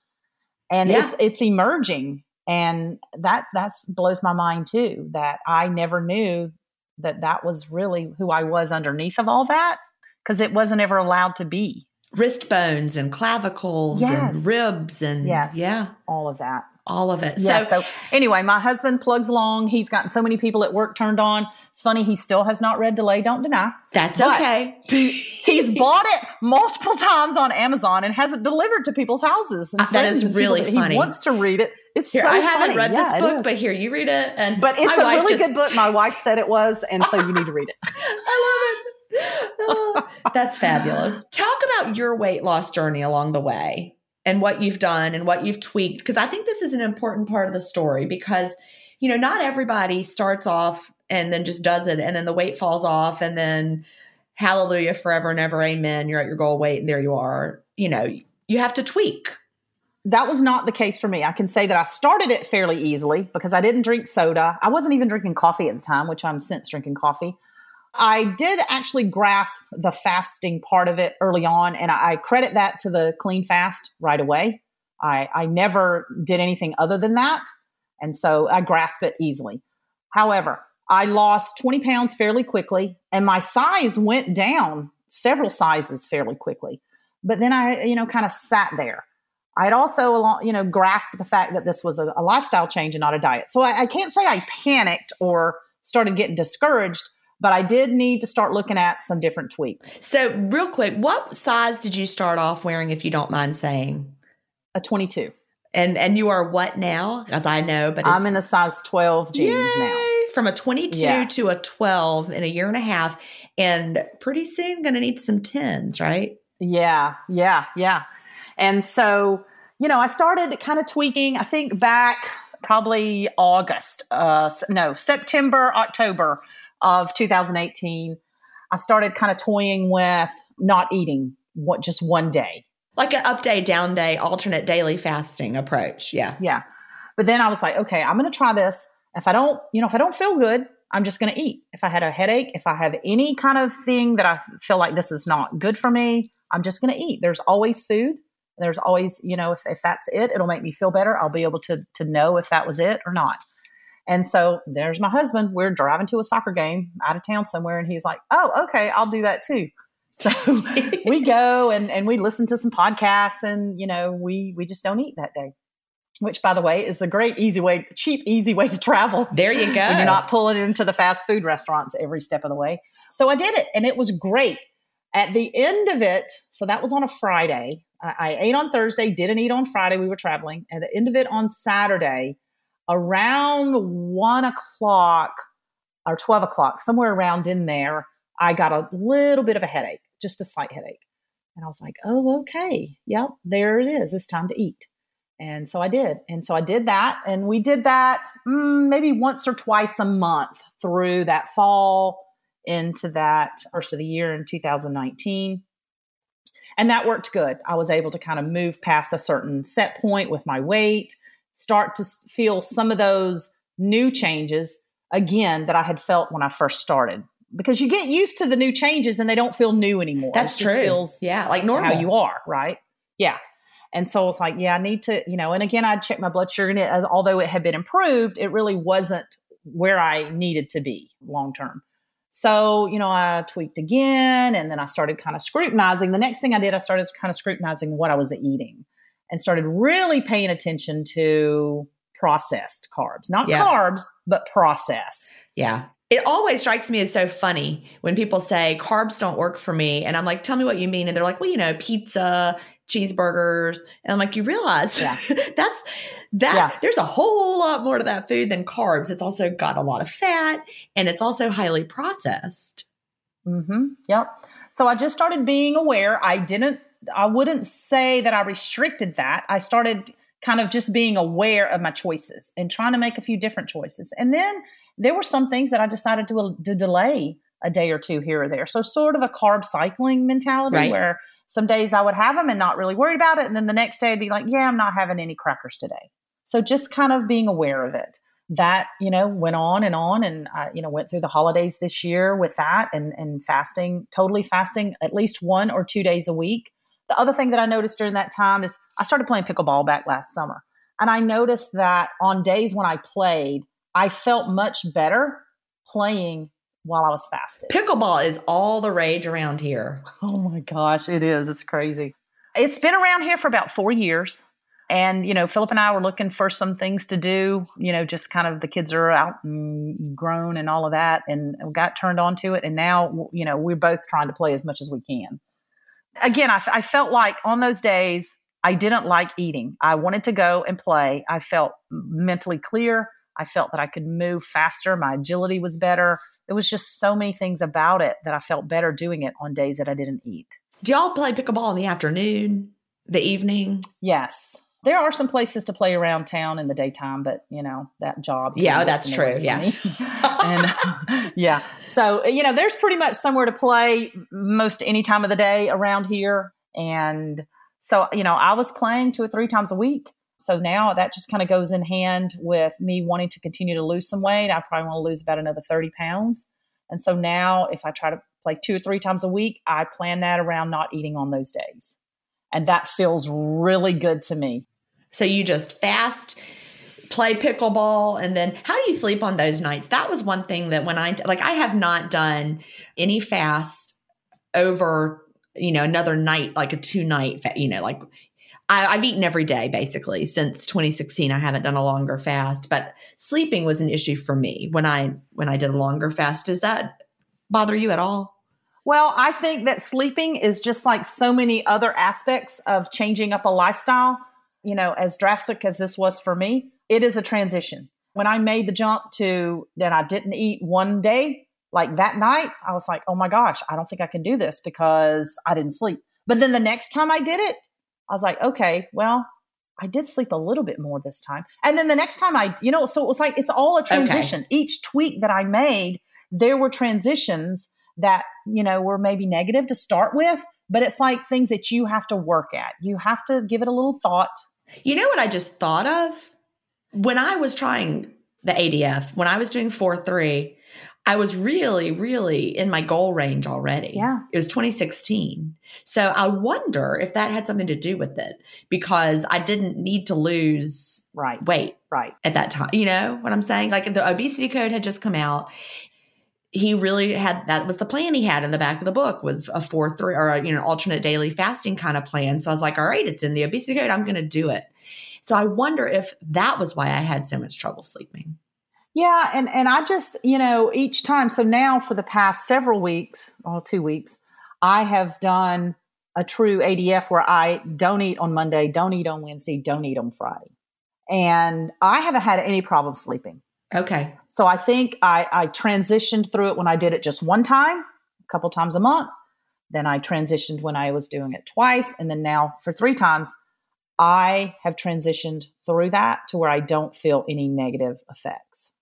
[SPEAKER 2] And
[SPEAKER 1] Yeah.
[SPEAKER 2] it's it's emerging. And that that's blows my mind too that I never knew that that was really who I was underneath of all that because it wasn't ever allowed to be.
[SPEAKER 1] wrist bones and clavicles
[SPEAKER 2] Yes.
[SPEAKER 1] and ribs and
[SPEAKER 2] Yes.
[SPEAKER 1] yeah,
[SPEAKER 2] All of that.
[SPEAKER 1] All of it.
[SPEAKER 2] Yeah.
[SPEAKER 1] so
[SPEAKER 2] So, anyway, my husband plugs along. He's gotten so many people at work turned on. It's funny. He still has not read Delay, Don't Deny.
[SPEAKER 1] that's okay.
[SPEAKER 2] He's bought it multiple times on Amazon and has it delivered to people's houses. And
[SPEAKER 1] Uh, that is really
[SPEAKER 2] that
[SPEAKER 1] funny.
[SPEAKER 2] He wants to read it. It's
[SPEAKER 1] Here,
[SPEAKER 2] so
[SPEAKER 1] I haven't
[SPEAKER 2] funny.
[SPEAKER 1] read
[SPEAKER 2] Yeah,
[SPEAKER 1] this book, but here you read it. And
[SPEAKER 2] but it's a really
[SPEAKER 1] just-
[SPEAKER 2] good book. My wife said it was, and so you need to read it.
[SPEAKER 1] I love it. Oh, that's fabulous. Talk about your weight loss journey along the way and what you've done and what you've tweaked. Because I think this is an important part of the story because, you know, not everybody starts off and then just does it and then the weight falls off and then hallelujah forever and ever amen you're at your goal weight and there you are you know you have to tweak
[SPEAKER 2] that was not the case for me. I can say that I started it fairly easily because I didn't drink soda. I wasn't even drinking coffee at the time, which I'm since drinking coffee. I did actually grasp the fasting part of it early on, and I credit that to the clean fast right away. I, I never did anything other than that. And so I grasp it easily. However, I lost 20 pounds fairly quickly, and my size went down several sizes fairly quickly. But then I, you know, kind of sat there. I'd also, you know, grasped the fact that this was a, a lifestyle change and not a diet. So I, I can't say I panicked or started getting discouraged, but I did need to start looking at some different tweaks.
[SPEAKER 1] So, real quick, what size did you start off wearing, if you don't mind saying?
[SPEAKER 2] A 22.
[SPEAKER 1] And and you are what now? As I know, but
[SPEAKER 2] I'm in a size 12 jeans yay! now.
[SPEAKER 1] From a 22 yes. to a 12 in a year and a half, and pretty soon going to need some tens, right?
[SPEAKER 2] Yeah, yeah, yeah. And so, you know, I started kind of tweaking. I think back probably August, uh, no, September, October of 2018. I started kind of toying with not eating what just one day
[SPEAKER 1] like an up day, down day, alternate daily fasting approach. Yeah.
[SPEAKER 2] Yeah. But then I was like, okay, I'm going to try this. If I don't, you know, if I don't feel good, I'm just going to eat. If I had a headache, if I have any kind of thing that I feel like this is not good for me, I'm just going to eat. There's always food. There's always, you know, if, if that's it, it'll make me feel better. I'll be able to to know if that was it or not. And so there's my husband. We're driving to a soccer game out of town somewhere, and he's like, "Oh, okay, I'll do that too." So we go and, and we listen to some podcasts and, you know, we, we just don't eat that day, which by the way is a great, easy way, cheap, easy way to travel.
[SPEAKER 1] There you go.
[SPEAKER 2] You're not pulling into the fast food restaurants every step of the way. So I did it and it was great. At the end of it, so that was on a Friday. I, I ate on Thursday, didn't eat on Friday. We were traveling. At the end of it on Saturday, around one o'clock or 12 o'clock, somewhere around in there, I got a little bit of a headache just a slight headache. And I was like, oh, okay. Yep, there it is. It's time to eat. And so I did. And so I did that. And we did that mm, maybe once or twice a month through that fall into that first of the year in 2019. And that worked good. I was able to kind of move past a certain set point with my weight, start to feel some of those new changes again that I had felt when I first started because you get used to the new changes and they don't feel new anymore.
[SPEAKER 1] That's true. Feels yeah, like normal.
[SPEAKER 2] How you are, right? Yeah. And so it's like, yeah, I need to, you know, and again, I checked my blood sugar and it, uh, although it had been improved, it really wasn't where I needed to be long term. So, you know, I tweaked again and then I started kind of scrutinizing. The next thing I did, I started kind of scrutinizing what I was eating and started really paying attention to processed carbs, not yeah. carbs, but processed.
[SPEAKER 1] Yeah. It always strikes me as so funny when people say carbs don't work for me. And I'm like, tell me what you mean. And they're like, well, you know, pizza, cheeseburgers. And I'm like, you realize yeah. that's that yeah. there's a whole lot more to that food than carbs. It's also got a lot of fat and it's also highly processed.
[SPEAKER 2] Mm-hmm. Yep. So I just started being aware. I didn't, I wouldn't say that I restricted that. I started kind of just being aware of my choices and trying to make a few different choices. And then there were some things that I decided to, to delay a day or two here or there. So sort of a carb cycling mentality right. where some days I would have them and not really worried about it. And then the next day I'd be like, yeah, I'm not having any crackers today. So just kind of being aware of it. That, you know, went on and on and I, you know, went through the holidays this year with that and, and fasting, totally fasting at least one or two days a week. The other thing that I noticed during that time is I started playing pickleball back last summer. And I noticed that on days when I played, I felt much better playing while I was fasting.
[SPEAKER 1] Pickleball is all the rage around here.
[SPEAKER 2] Oh my gosh, it is. It's crazy. It's been around here for about four years. And, you know, Philip and I were looking for some things to do, you know, just kind of the kids are out and grown and all of that. And we got turned on to it. And now, you know, we're both trying to play as much as we can. Again, I, I felt like on those days, I didn't like eating. I wanted to go and play. I felt mentally clear. I felt that I could move faster. My agility was better. There was just so many things about it that I felt better doing it on days that I didn't eat.
[SPEAKER 1] Do y'all play pickleball in the afternoon, the evening?
[SPEAKER 2] Yes. There are some places to play around town in the daytime, but you know that job.
[SPEAKER 1] Yeah, that's true. Yeah,
[SPEAKER 2] and yeah. So you know, there's pretty much somewhere to play most any time of the day around here, and so you know, I was playing two or three times a week. So now that just kind of goes in hand with me wanting to continue to lose some weight. I probably want to lose about another 30 pounds. And so now if I try to play two or three times a week, I plan that around not eating on those days. And that feels really good to me.
[SPEAKER 1] So you just fast, play pickleball, and then how do you sleep on those nights? That was one thing that when I, like, I have not done any fast over, you know, another night, like a two night, you know, like I, have eaten every day basically since 2016. I haven't done a longer fast, but sleeping was an issue for me when I when I did a longer fast. Does that bother you at all?
[SPEAKER 2] Well, I think that sleeping is just like so many other aspects of changing up a lifestyle. You know, as drastic as this was for me, it is a transition. When I made the jump to that I didn't eat one day, like that night, I was like, oh my gosh, I don't think I can do this because I didn't sleep. But then the next time I did it, I was like, okay, well, I did sleep a little bit more this time. And then the next time I, you know, so it was like, it's all a transition. Okay. Each tweak that I made, there were transitions that, you know, were maybe negative to start with, but it's like things that you have to work at. You have to give it a little thought.
[SPEAKER 1] You know what I just thought of? When I was trying the ADF, when I was doing 4 3, I was really, really in my goal range already.
[SPEAKER 2] Yeah.
[SPEAKER 1] It was 2016. So I wonder if that had something to do with it because I didn't need to lose
[SPEAKER 2] right.
[SPEAKER 1] weight
[SPEAKER 2] right
[SPEAKER 1] at that time. You know what I'm saying? Like the obesity code had just come out. He really had that was the plan he had in the back of the book was a four three or a, you know alternate daily fasting kind of plan. So I was like, all right, it's in the obesity code. I'm going to do it. So I wonder if that was why I had so much trouble sleeping.
[SPEAKER 2] Yeah, and and I just you know each time. So now for the past several weeks, or two weeks, I have done a true ADF where I don't eat on Monday, don't eat on Wednesday, don't eat on Friday, and I haven't had any problem sleeping.
[SPEAKER 1] Okay.
[SPEAKER 2] So I think I, I transitioned through it when I did it just one time, a couple times a month. Then I transitioned when I was doing it twice, and then now for three times. I have transitioned through that to where I don't feel any negative effects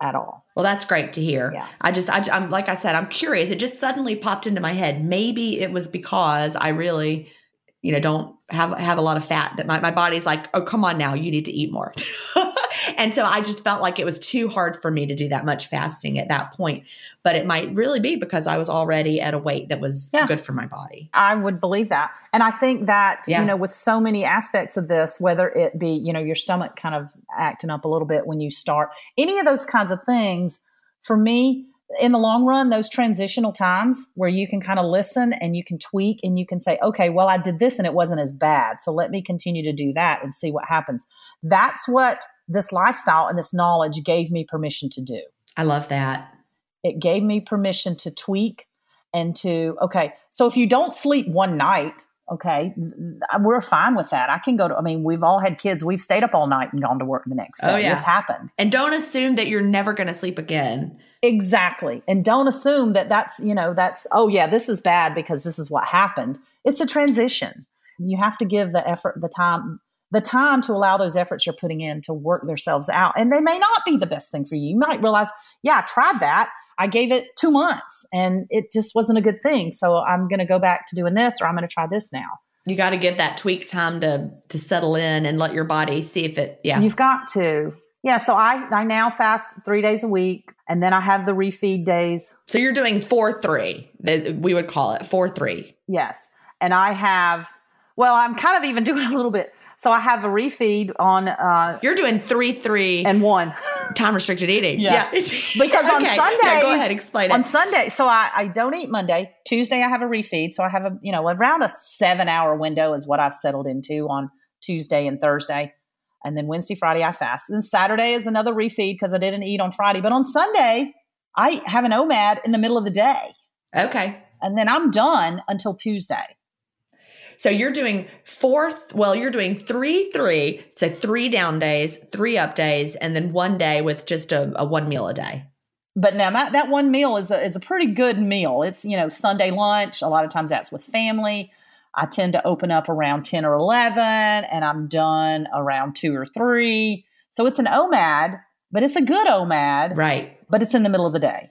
[SPEAKER 2] at all.
[SPEAKER 1] Well, that's great to hear.
[SPEAKER 2] Yeah.
[SPEAKER 1] I just, I, am like I said, I'm curious. It just suddenly popped into my head. Maybe it was because I really, you know, don't have have a lot of fat that my, my body's like, oh, come on now, you need to eat more. and so I just felt like it was too hard for me to do that much fasting at that point. But it might really be because I was already at a weight that was yeah. good for my body.
[SPEAKER 2] I would believe that. And I think that, yeah. you know, with so many aspects of this, whether it be, you know, your stomach kind of acting up a little bit when you start, any of those kinds of things, for me, in the long run, those transitional times where you can kind of listen and you can tweak and you can say, okay, well, I did this and it wasn't as bad. So let me continue to do that and see what happens. That's what this lifestyle and this knowledge gave me permission to do.
[SPEAKER 1] I love that.
[SPEAKER 2] It gave me permission to tweak and to, okay, so if you don't sleep one night, okay, we're fine with that. I can go to, I mean, we've all had kids, we've stayed up all night and gone to work the next oh, day. Oh, yeah. It's happened.
[SPEAKER 1] And don't assume that you're never going to sleep again.
[SPEAKER 2] Exactly. And don't assume that that's, you know, that's, oh, yeah, this is bad because this is what happened. It's a transition. You have to give the effort, the time, the time to allow those efforts you're putting in to work themselves out. And they may not be the best thing for you. You might realize, yeah, I tried that. I gave it two months and it just wasn't a good thing. So I'm going to go back to doing this or I'm going to try this now.
[SPEAKER 1] You got to give that tweak time to to settle in and let your body see if it yeah.
[SPEAKER 2] You've got to. Yeah, so I I now fast 3 days a week and then I have the refeed days.
[SPEAKER 1] So you're doing 4-3. We would call it 4-3.
[SPEAKER 2] Yes. And I have well, I'm kind of even doing a little bit so I have a refeed on. Uh,
[SPEAKER 1] You're doing three, three,
[SPEAKER 2] and one.
[SPEAKER 1] Time restricted eating.
[SPEAKER 2] Yeah. yeah. because okay. on Sunday,
[SPEAKER 1] yeah, go ahead, explain it.
[SPEAKER 2] On Sunday, so I, I don't eat Monday. Tuesday, I have a refeed. So I have a, you know, around a seven hour window is what I've settled into on Tuesday and Thursday. And then Wednesday, Friday, I fast. Then Saturday is another refeed because I didn't eat on Friday. But on Sunday, I have an OMAD in the middle of the day.
[SPEAKER 1] Okay.
[SPEAKER 2] And then I'm done until Tuesday.
[SPEAKER 1] So you're doing fourth, well, you're doing three, three, so three down days, three up days, and then one day with just a, a one meal a day.
[SPEAKER 2] But now that, that one meal is a, is a pretty good meal. It's, you know, Sunday lunch. A lot of times that's with family. I tend to open up around 10 or 11 and I'm done around 2 or 3. So it's an OMAD, but it's a good OMAD.
[SPEAKER 1] Right.
[SPEAKER 2] But it's in the middle of the day.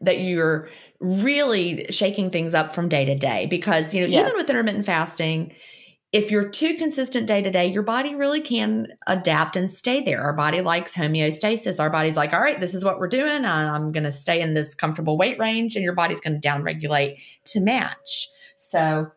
[SPEAKER 1] that you're really shaking things up from day to day because you know
[SPEAKER 2] Yes.
[SPEAKER 1] even with intermittent fasting if you're too consistent day to day your body really can adapt and stay there our body likes homeostasis our body's like all right this is what we're doing i'm going to stay in this comfortable weight range and your body's going to downregulate to match so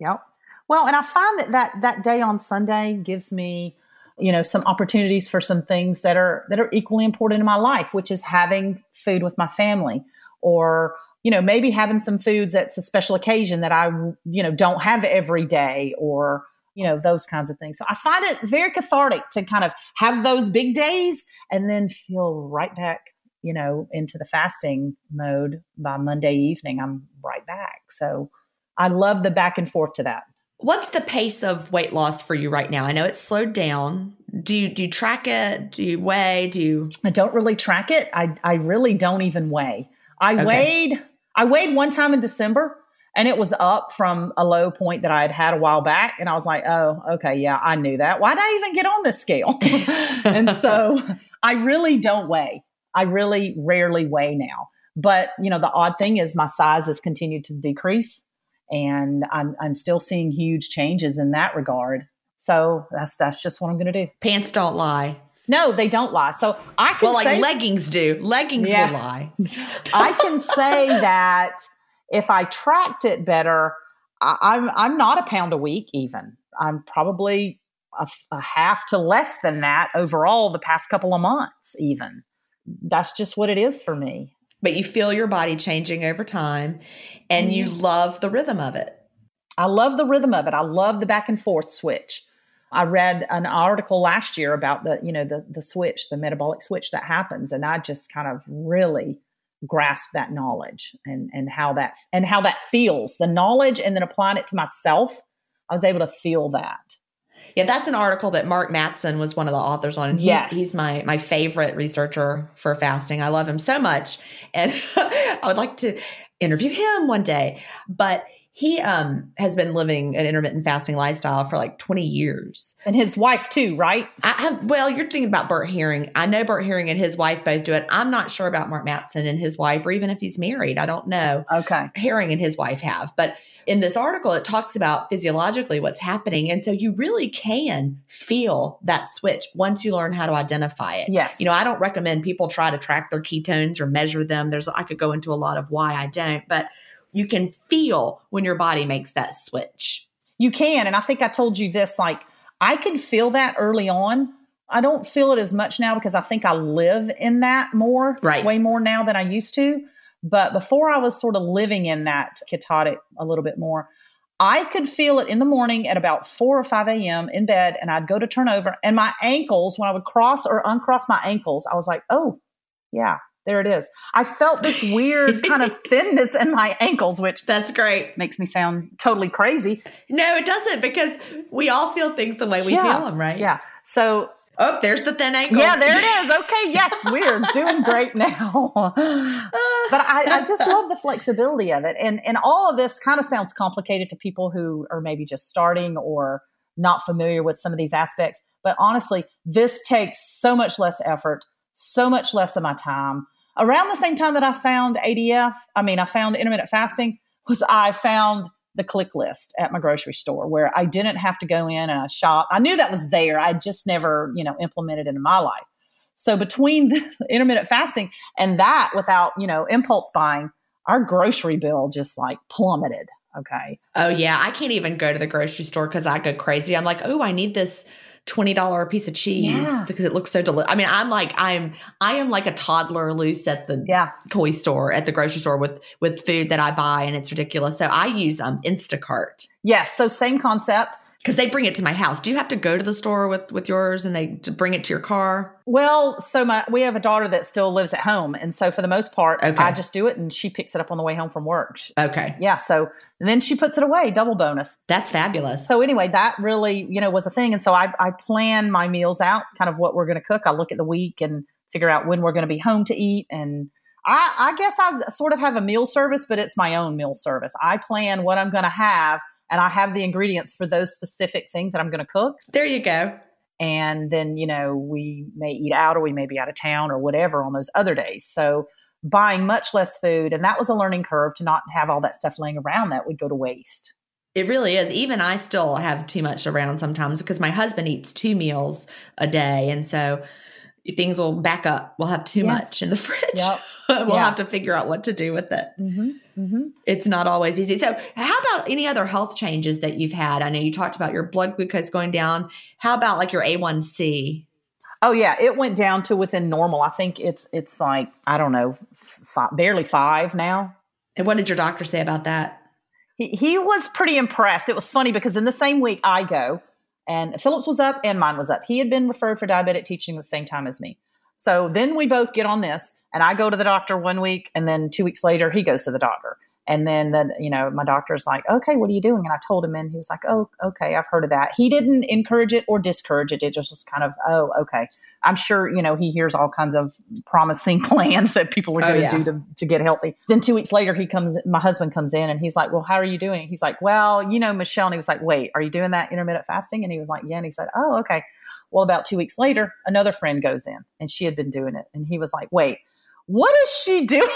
[SPEAKER 2] Yep. Well, and I find that that that day on Sunday gives me, you know, some opportunities for some things that are that are equally important in my life, which is having food with my family, or you know, maybe having some foods that's a special occasion that I you know don't have every day, or you know those kinds of things. So I find it very cathartic to kind of have those big days and then feel right back, you know, into the fasting mode by Monday evening. I'm right back. So I love the back and forth to that.
[SPEAKER 1] what's the pace of weight loss for you right now i know it's slowed down do you do you track it do you weigh do you
[SPEAKER 2] I don't really track it. I I really don't even weigh. I
[SPEAKER 1] Okay.
[SPEAKER 2] weighed I weighed one time in December and it was up from a low point that I had had a while back and I was like, "Oh, okay, yeah, I knew that. Why did I even get on this scale?" and so I really don't weigh. I really rarely weigh now. But, you know, the odd thing is my size has continued to decrease and I'm I'm still seeing huge changes in that regard. So that's that's just what I'm going to do.
[SPEAKER 1] pants don't lie
[SPEAKER 2] No, they don't lie. So I can
[SPEAKER 1] well like
[SPEAKER 2] say
[SPEAKER 1] leggings do leggings
[SPEAKER 2] Yeah.
[SPEAKER 1] will lie
[SPEAKER 2] I can say that if I tracked it better, I, I'm I'm not a pound a week. Even I'm probably a half to less than that overall the past couple of months. Even that's just what it is for me.
[SPEAKER 1] but you feel your body changing over time and you
[SPEAKER 2] Mm-hmm.
[SPEAKER 1] love the rhythm of it.
[SPEAKER 2] I love the rhythm of it. I love the back and forth switch. I read an article last year about the, you know, the the switch, the metabolic switch that happens, and I just kind of really grasped that knowledge and and how that and how that feels. The knowledge and then applying it to myself, I was able to feel that.
[SPEAKER 1] Yeah, that's an article that Mark Mattson was one of the authors on. And he's,
[SPEAKER 2] Yes.
[SPEAKER 1] he's my my favorite researcher for fasting. I love him so much, and I would like to interview him one day. But he um has been living an intermittent fasting lifestyle for like twenty years.
[SPEAKER 2] And his wife too, right?
[SPEAKER 1] I, I, well, you're thinking about Bert Herring. I know Bert Herring and his wife both do it. I'm not sure about Mark Mattson and his wife, or even if he's married. I don't know.
[SPEAKER 2] Okay.
[SPEAKER 1] Herring and his wife have. But in this article, it talks about physiologically what's happening. And so you really can feel that switch once you learn how to identify it.
[SPEAKER 2] Yes.
[SPEAKER 1] You know, I don't recommend people try to track their ketones or measure them. There's, I could go into a lot of why I don't, but you can feel when your body makes that switch.
[SPEAKER 2] You can. And I think I told you this like, I could feel that early on. I don't feel it as much now because I think I live in that more,
[SPEAKER 1] Right.
[SPEAKER 2] way more now than I used to. But before I was sort of living in that ketotic a little bit more, I could feel it in the morning at about 4 or 5 a.m. in bed, and I'd go to turn over, and my ankles, when I would cross or uncross my ankles, I was like, oh, yeah, there it is. I felt this weird kind of thinness in my ankles, which
[SPEAKER 1] That's great.
[SPEAKER 2] makes me sound totally crazy.
[SPEAKER 1] No, it doesn't because we all feel things the way we
[SPEAKER 2] Yeah.
[SPEAKER 1] feel them, right?
[SPEAKER 2] Yeah. So
[SPEAKER 1] Oh, there's the thin ankle.
[SPEAKER 2] Yeah, there it is. Okay, yes, we're doing great now. but I, I just love the flexibility of it. And and all of this kind of sounds complicated to people who are maybe just starting or not familiar with some of these aspects. But honestly, this takes so much less effort, so much less of my time. Around the same time that I found ADF, I mean, I found intermittent fasting, was I found the click list at my grocery store where I didn't have to go in and I shop. I knew that was there. I just never, you know, implemented it in my life. So between the intermittent fasting and that without, you know, impulse buying, our grocery bill just like plummeted. Okay.
[SPEAKER 1] Oh yeah, I can't even go to the grocery store because I go crazy. I'm like, oh, I need this twenty dollar piece of cheese
[SPEAKER 2] Yeah.
[SPEAKER 1] because it looks so delicious. I mean, I'm like, I'm, I am like a toddler loose at the
[SPEAKER 2] Yeah.
[SPEAKER 1] toy store at the grocery store with with food that I buy, and it's ridiculous. So I use um Instacart
[SPEAKER 2] Yes. So same concept.
[SPEAKER 1] Because they bring it to my house. Do you have to go to the store with with yours and they bring it to your car?
[SPEAKER 2] Well, so my we have a daughter that still lives at home, and so for the most part,
[SPEAKER 1] Okay.
[SPEAKER 2] I just do it, and she picks it up on the way home from work.
[SPEAKER 1] Okay,
[SPEAKER 2] Yeah. So and then she puts it away, double bonus.
[SPEAKER 1] that's fabulous.
[SPEAKER 2] So anyway, that really, you know, was a thing. And so I, I plan my meals out, kind of what we're going to cook. I look at the week and figure out when we're going to be home to eat. And I, I guess I sort of have a meal service, but it's my own meal service. I plan what I'm going to have and I have the ingredients for those specific things that I'm going to cook.
[SPEAKER 1] There you go.
[SPEAKER 2] And then, you know, we may eat out or we may be out of town or whatever on those other days. So buying much less food. And that was a learning curve to not have all that stuff laying around that would go to waste.
[SPEAKER 1] It really is. Even I still have too much around sometimes because my husband eats two meals a day. And so things will back up. We'll have too
[SPEAKER 2] Yes.
[SPEAKER 1] much in the fridge.
[SPEAKER 2] Yep.
[SPEAKER 1] we'll
[SPEAKER 2] Yeah.
[SPEAKER 1] have to figure out what to do with it.
[SPEAKER 2] Mm-hmm. Mm-hmm.
[SPEAKER 1] It's not always easy. So, how about any other health changes that you've had? I know you talked about your blood glucose going down. How about like your A1C?
[SPEAKER 2] Oh yeah, it went down to within normal. I think it's it's like I don't know, five, barely five now.
[SPEAKER 1] And what did your doctor say about that?
[SPEAKER 2] He he was pretty impressed. It was funny because in the same week I go, and Phillips was up and mine was up. He had been referred for diabetic teaching at the same time as me. So then we both get on this, and I go to the doctor one week, and then two weeks later he goes to the doctor. And then, then you know, my doctor's like, "Okay, what are you doing?" And I told him, and he was like, "Oh, okay, I've heard of that." He didn't encourage it or discourage it. It was just was kind of, "Oh, okay." I'm sure you know he hears all kinds of promising plans that people are
[SPEAKER 1] Oh,
[SPEAKER 2] going to
[SPEAKER 1] yeah.
[SPEAKER 2] do to to get healthy. Then two weeks later, he comes. My husband comes in, and he's like, "Well, how are you doing?" He's like, "Well, you know, Michele." And he was like, "Wait, are you doing that intermittent fasting?" And he was like, "Yeah." And he said, "Oh, okay." Well, about two weeks later, another friend goes in, and she had been doing it, and he was like, "Wait, what is she doing?"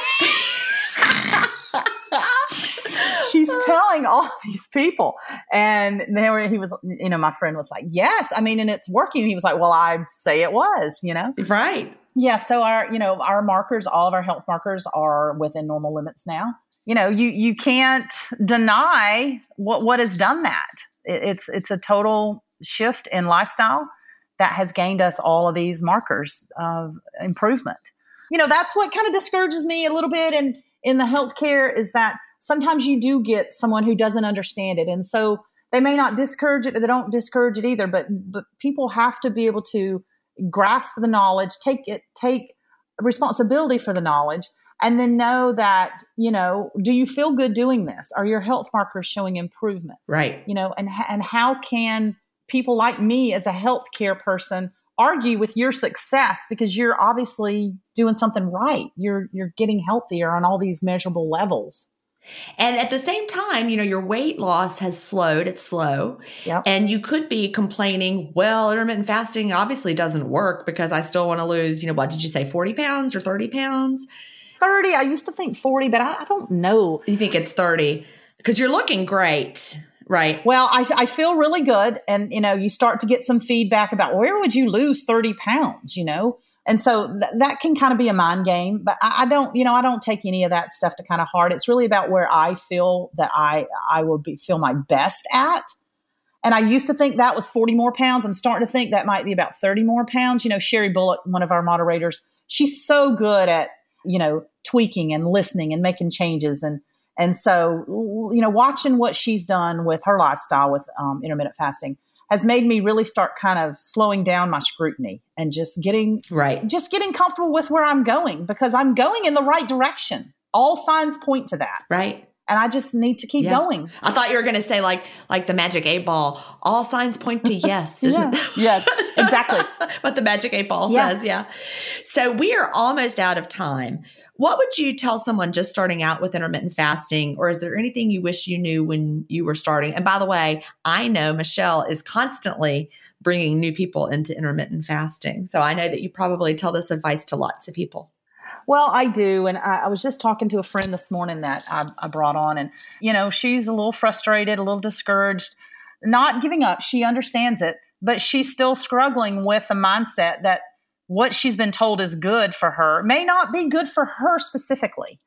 [SPEAKER 2] She's telling all these people, and they were. He was, you know, my friend was like, "Yes, I mean, and it's working." He was like, "Well, I'd say it was," you know.
[SPEAKER 1] Right.
[SPEAKER 2] Yeah, so our you know our markers, all of our health markers are within normal limits now. You know, you you can't deny what what has done that. It, it's it's a total shift in lifestyle that has gained us all of these markers of improvement. You know, that's what kind of discourages me a little bit in in the healthcare is that sometimes you do get someone who doesn't understand it, and so they may not discourage it, or they don't discourage it either. But but people have to be able to grasp the knowledge, take it, take responsibility for the knowledge, and then know that you know, do you feel good doing this? Are your health markers showing improvement?
[SPEAKER 1] Right.
[SPEAKER 2] You know, and and how can people like me as a healthcare person argue with your success because you're obviously doing something right. You're you're getting healthier on all these measurable levels.
[SPEAKER 1] And at the same time, you know, your weight loss has slowed. It's slow.
[SPEAKER 2] Yep.
[SPEAKER 1] And you could be complaining, well, intermittent fasting obviously doesn't work because I still want to lose, you know, what did you say, 40 pounds or 30 pounds?
[SPEAKER 2] 30, I used to think 40, but I, I don't know.
[SPEAKER 1] You think it's 30 because you're looking great, right?
[SPEAKER 2] Well, I, I feel really good. And, you know, you start to get some feedback about where would you lose 30 pounds, you know? And so th- that can kind of be a mind game, but I, I don't, you know, I don't take any of that stuff to kind of heart. It's really about where I feel that I, I will be, feel my best at. And I used to think that was 40 more pounds. I'm starting to think that might be about 30 more pounds. You know, Sherry Bullock, one of our moderators, she's so good at, you know, tweaking and listening and making changes. And, and so, you know, watching what she's done with her lifestyle with um, intermittent fasting, has made me really start kind of slowing down my scrutiny and just getting
[SPEAKER 1] right
[SPEAKER 2] just getting comfortable with where i'm going because i'm going in the right direction all signs point to that
[SPEAKER 1] right
[SPEAKER 2] and I just need to keep
[SPEAKER 1] Yeah.
[SPEAKER 2] going.
[SPEAKER 1] I thought you were going to say like like the magic eight ball. All signs point to yes. Isn't
[SPEAKER 2] Yeah. Yes, exactly.
[SPEAKER 1] what the magic eight ball
[SPEAKER 2] Yeah.
[SPEAKER 1] says. Yeah. So we are almost out of time. What would you tell someone just starting out with intermittent fasting, or is there anything you wish you knew when you were starting? And by the way, I know Michele is constantly bringing new people into intermittent fasting. So I know that you probably tell this advice to lots of people.
[SPEAKER 2] Well, I do. And I, I was just talking to a friend this morning that I, I brought on, and, you know, she's a little frustrated, a little discouraged, not giving up. She understands it, but she's still struggling with the mindset that what she's been told is good for her may not be good for her specifically.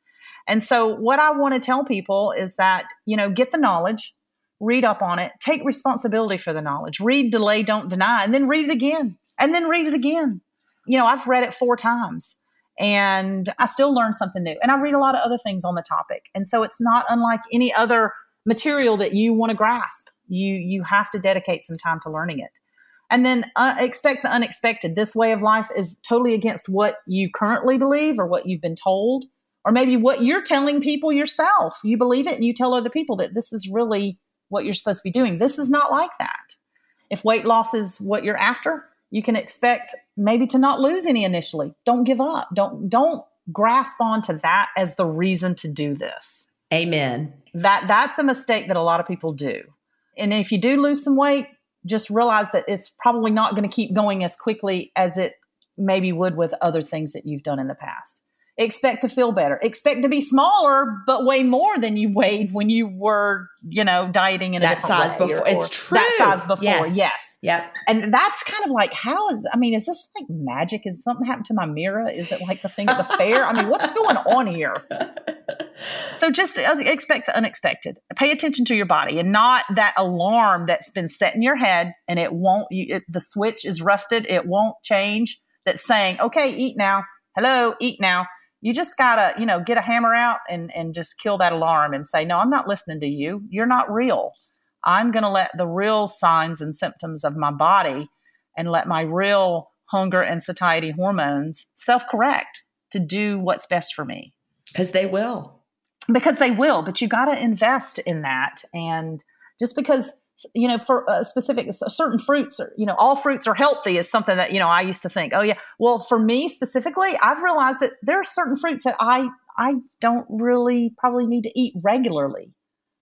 [SPEAKER 2] And so, what I want to tell people is that, you know, get the knowledge, read up on it, take responsibility for the knowledge, read, delay, don't deny, and then read it again, and then read it again. You know, I've read it four times and I still learn something new. And I read a lot of other things on the topic. And so it's not unlike any other material that you want to grasp. You you have to dedicate some time to learning it. And then uh, expect the unexpected. This way of life is totally against what you currently believe or what you've been told, or maybe what you're telling people yourself. You believe it and you tell other people that this is really what you're supposed to be doing. This is not like that. If weight loss is what you're after, you can expect maybe to not lose any initially. Don't give up. Don't don't grasp onto that as the reason to do this.
[SPEAKER 1] Amen.
[SPEAKER 2] That that's a mistake that a lot of people do. And if you do lose some weight, just realize that it's probably not going to keep going as quickly as it maybe would with other things that you've done in the past. Expect to feel better. Expect to be smaller, but weigh more than you weighed when you were, you know, dieting in a
[SPEAKER 1] That size before.
[SPEAKER 2] or- or
[SPEAKER 1] it's true.
[SPEAKER 2] That size before,
[SPEAKER 1] Yes.
[SPEAKER 2] yes
[SPEAKER 1] Yep.
[SPEAKER 2] and that's kind of like how is i mean is this like magic is something happened to my mirror is it like the thing at the fair i mean what's going on here so just uh, expect the unexpected. Pay attention to your body and not that alarm that's been set in your head and it won't it, the switch is rusted it won't change that's saying okay eat now. Hello eat now. You just gotta you know get a hammer out and and just kill that alarm and say no i'm not listening to you. You're not real. I'm going to let the real signs and symptoms of my body and let my real hunger and satiety hormones self correct to do what's best for me.
[SPEAKER 1] Because they will.
[SPEAKER 2] Because they will, but you got to invest in that. And just because, you know, for a specific, certain fruits are, you know, all fruits are healthy is something that, you know, I used to think, oh, yeah. Well, for me specifically, I've realized that there are certain fruits that I, I don't really probably need to eat regularly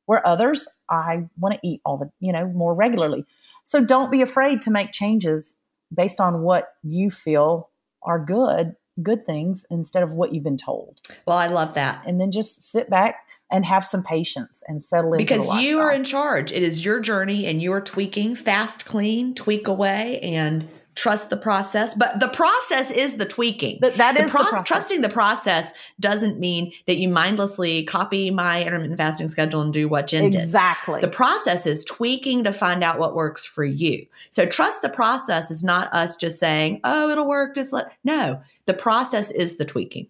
[SPEAKER 2] where others I want to eat all the, you know, more regularly. So don't be afraid to make changes based on what you feel are good, good things instead of what you've been told.
[SPEAKER 1] Well, I love that.
[SPEAKER 2] And then just sit back and have some patience and settle into
[SPEAKER 1] because you are in charge. It is your journey and you are tweaking, fast, clean, tweak away, and trust the process. But the process is the tweaking.
[SPEAKER 2] That- that
[SPEAKER 1] The
[SPEAKER 2] is the process.
[SPEAKER 1] Trusting the process doesn't mean that you mindlessly copy my intermittent fasting schedule and do what Gin did.
[SPEAKER 2] exactly.
[SPEAKER 1] The process is tweaking to find out what works for you. So trust the process is not us just saying, "Oh, it'll work." Just let no. The process is the tweaking.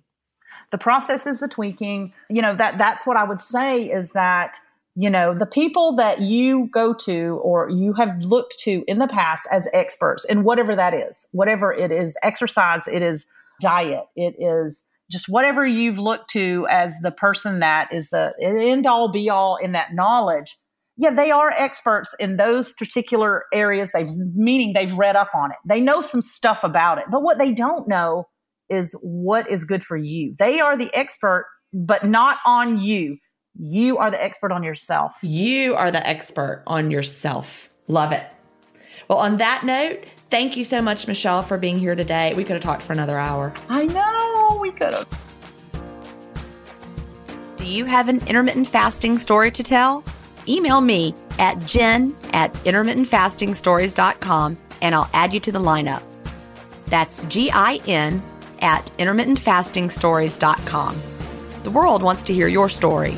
[SPEAKER 2] the process is the tweaking you know that that's what i would say is that you know the people that you go to or you have looked to in the past as experts in whatever that is whatever it is exercise it is diet it is just whatever you've looked to as the person that is the end all be all in that knowledge yeah they are experts in those particular areas they've meaning they've read up on it they know some stuff about it but what they don't know is what is good for you. They are the expert, but not on you. You are the expert on yourself.
[SPEAKER 1] You are the expert on yourself. Love it. Well, on that note, thank you so much, Michele, for being here today. We could have talked for another hour.
[SPEAKER 2] I know we could have.
[SPEAKER 1] Do you have an intermittent fasting story to tell? Email me at gin at intermittentfastingstories.com and I'll add you to the lineup. That's G I N at intermittentfastingstories.com. The world wants to hear your story.